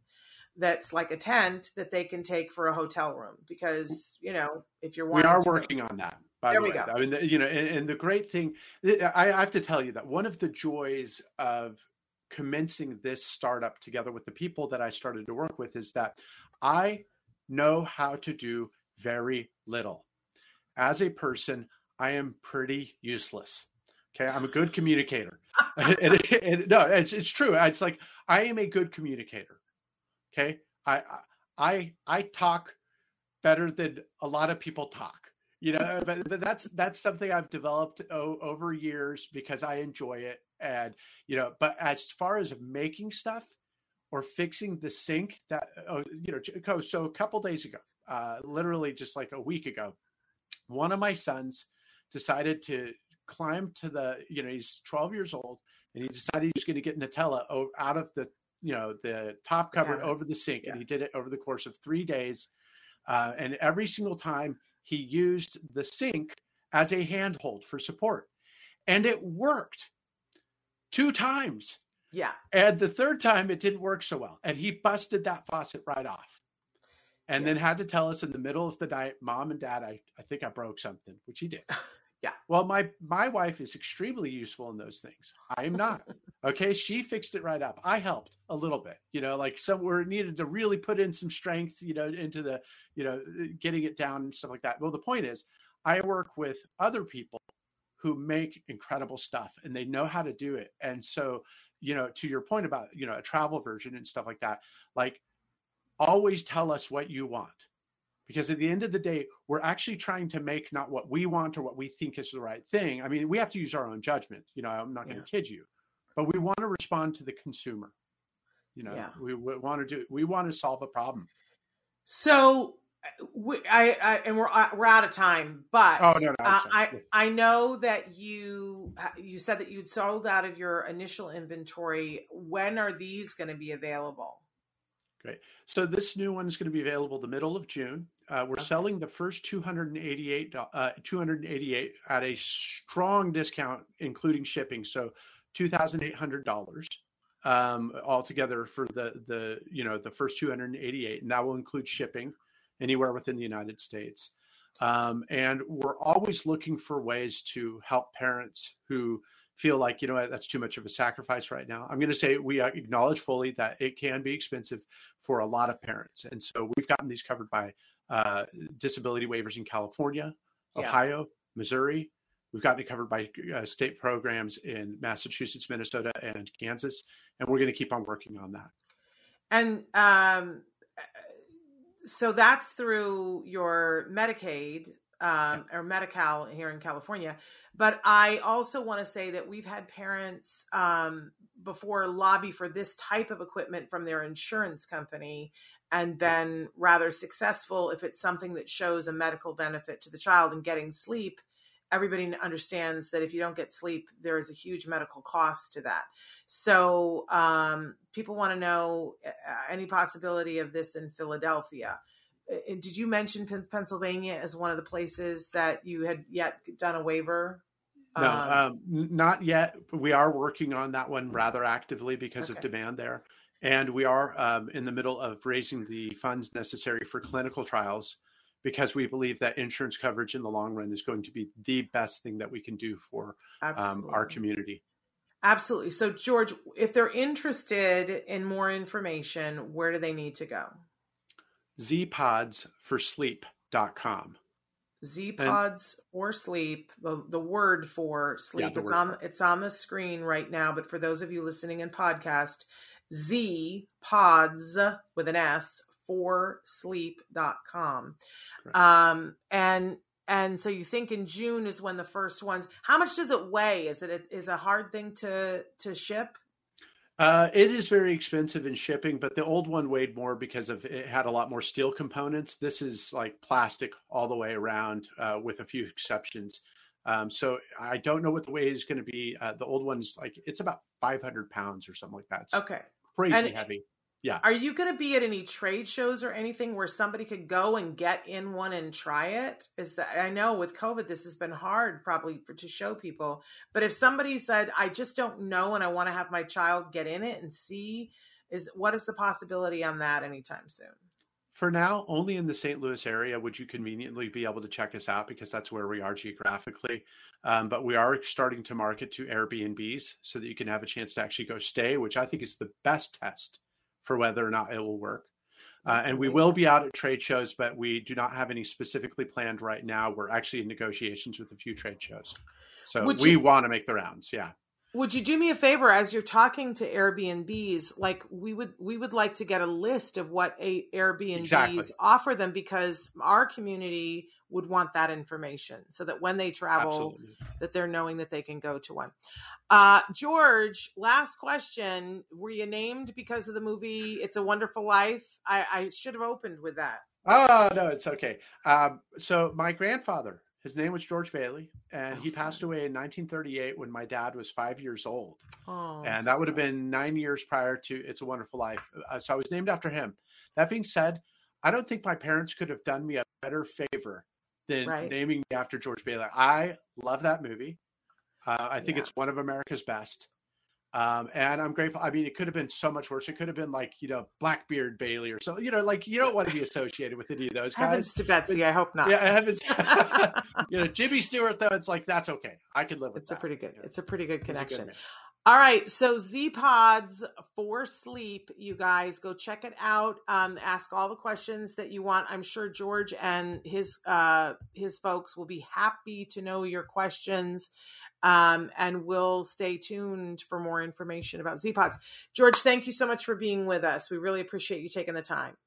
that's like a tent that they can take for a hotel room because you know if you're we are working on that By there the we way, go. I mean, you know, and, and the great thing, I, I have to tell you that one of the joys of commencing this startup together with the people that I started to work with is that I know how to do very little. As a person, I am pretty useless. Okay, I'm a good communicator, and, and- no, it's it's true. It's like I am a good communicator. Okay, I I I talk better than a lot of people talk. You know, but, but that's that's something I've developed o- over years because I enjoy it, and you know. But as far as making stuff or fixing the sink, that oh, you know, so a couple days ago, uh, literally just like a week ago, one of my sons decided to climb to the you know he's 12 years old and he decided he's going to get nutella out of the you know the top cupboard Yeah. over the sink Yeah. and he did it over the course of three days uh, and every single time he used the sink as a handhold for support and it worked two times Yeah. and the third time it didn't work so well and he busted that faucet right off. And then had to tell us in the middle of the night mom and dad i, I think i broke something which he did. Yeah. well my my wife is extremely useful in those things. I am not. Okay? She fixed it right up. I helped a little bit you know like somewhere it needed to really put in some strength you know into the you know uh, getting it down and stuff like that. Well the point is i work with other people who make incredible stuff and they know how to do it. And so you know to your point about you know a travel version and stuff like that like always tell us what you want. Because at the end of the day we're actually trying to make not what we want or what we think is the right thing. I mean we have to use our own judgment you know i'm not going to kid you but we want to respond to the consumer. You know Yeah. we, we want to do we want to solve a problem. So, we, I, I and we're uh, we're out of time, but Oh, no, no, uh. I I know that you you said that you'd sold out of your initial inventory. When are these going to be available? Great. So this new one is going to be available the middle of June. Uh, we're Okay. selling the first 288, do- uh, 288 at a strong discount, including shipping. So $2,800 um, altogether for the, the, you know, the first 288. And that will include shipping anywhere within the United States. Um, and we're always looking for ways to help parents who feel like, you know, that's too much of a sacrifice right now. I'm going to say we uh, acknowledge fully that it can be expensive for a lot of parents. And so we've gotten these covered by uh, disability waivers in California, Yeah. Ohio, Missouri. We've gotten it covered by uh, state programs in Massachusetts, Minnesota, and Kansas. And we're going to keep on working on that. And um, so that's through your Medicaid um, or Medi-Cal here in California. But I also want to say that we've had parents um, before lobby for this type of equipment from their insurance company and been rather successful if it's something that shows a medical benefit to the child and getting sleep. Everybody understands that if you don't get sleep, there is a huge medical cost to that. So um, people want to know uh, any possibility of this in Philadelphia. Uh, Did you mention Pennsylvania as one of the places that you had yet done a waiver? No, Um, um, not yet. We are working on that one rather actively because of demand there. And we are um, in the middle of raising the funds necessary for clinical trials because we believe that insurance coverage in the long run is going to be the best thing that we can do for um, our community. Absolutely. So, George, if they're interested in more information, where do they need to go? Zpodsforsleep.com. Z pods for sleep. The the word for sleep. the it's word on it's on the screen right now. But for those of you listening in podcast, Z pods with an S for sleep.com. Correct. Um and and so you think in June is when the first ones. How much does it weigh? Is it a, is a hard thing to to ship? Uh, it is very expensive in shipping, but the old one weighed more because of it had a lot more steel components. This is like plastic all the way around, uh, with a few exceptions. Um, so I don't know what the weight is going to be. Uh, the old one's like it's about 500 pounds or something like that. It's Okay. crazy And- heavy. Yeah. Are you going to be at any trade shows or anything where somebody could go and get in one and try it? Is that I know with COVID this has been hard probably for, to show people. But if somebody said I just don't know and I want to have my child get in it and see is what is the possibility on that anytime soon? for now, only in the St. Louis area would you conveniently be able to check us out because that's where we are geographically. Um, but we are starting to market to Airbnbs so that you can have a chance to actually go stay, which I think is the best test for whether or not it will work. Uh, and we will be out at trade shows, but we do not have any specifically planned right now. We're actually in negotiations with a few trade shows. So Would we you... want to make the rounds. Yeah. Would you do me a favor as you're talking to Airbnbs? Like we would, we would like to get a list of what a Airbnbs exactly. offer them because our community would want that information so that when they travel, Absolutely. that they're knowing that they can go to one. Uh, George, last question: Were you named because of the movie "It's a Wonderful Life"? I, I should have opened with that. Oh no, it's okay. Um, so my grandfather his name was George Bailey, and he passed away in 1938 when my dad was five years old. Oh, and that would have been nine years prior to It's a Wonderful Life. Uh, so I was named after him. That being said, I don't think my parents could have done me a better favor than right. naming me after George Bailey. I love that movie. Uh, I think yeah. it's one of America's best. Um, and I'm grateful. I mean, it could have been so much worse. It could have been like, you know, Blackbeard Bailey or something, you know, like you don't want to be associated with any of those guys. Heavens to Betsy, I hope not. Yeah, heavens. you know, Jimmy Stewart, though, it's like, that's okay. I can live with it's that. a pretty good, it's a pretty good connection. Good all right, so Z Pods for sleep, you guys go check it out. Um, ask all the questions that you want. I'm sure George and his uh, his folks will be happy to know your questions, um, and we'll stay tuned for more information about Z Pods. George, thank you so much for being with us. We really appreciate you taking the time.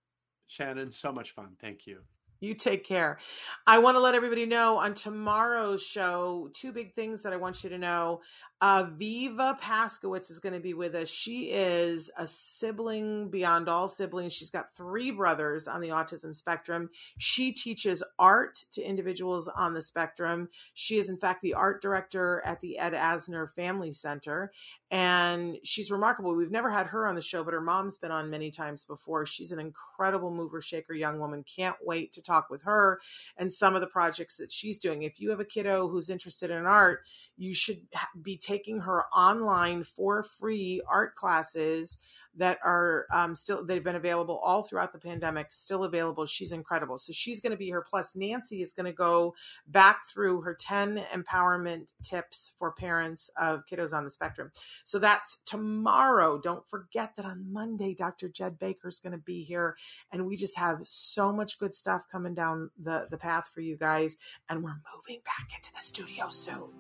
Shannon, so much fun. Thank you. You take care. I want to let everybody know on tomorrow's show two big things that I want you to know. Uh, Viva Paskowitz is going to be with us. She is a sibling beyond all siblings. She's got three brothers on the autism spectrum. She teaches art to individuals on the spectrum. She is, in fact, the art director at the Ed Asner Family Center. And she's remarkable. We've never had her on the show, but her mom's been on many times before. She's an incredible mover shaker young woman. Can't wait to talk with her and some of the projects that she's doing. If you have a kiddo who's interested in art, you should be taking her online for free art classes that are um, still they've been available all throughout the pandemic still available. She's incredible. So she's going to be here. Plus nancy is going to go back through her 10 empowerment tips for parents of kiddos on the spectrum. So that's tomorrow. Don't forget that on monday dr jed baker is going to be here. And we just have so much good stuff coming down the the path for you guys. And we're moving back into the studio soon.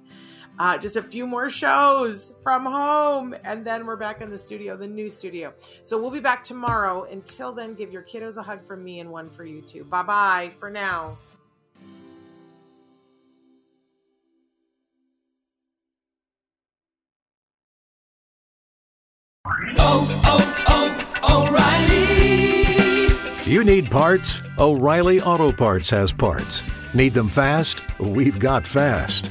Uh, just a few more shows from home. And then we're back in the studio the new studio so we'll be back tomorrow. Until then, give your kiddos a hug from me and one for you too. Bye bye for now. Oh, oh, oh, O'Reilly! You need parts? O'Reilly Auto Parts has parts. Need them fast? We've got fast.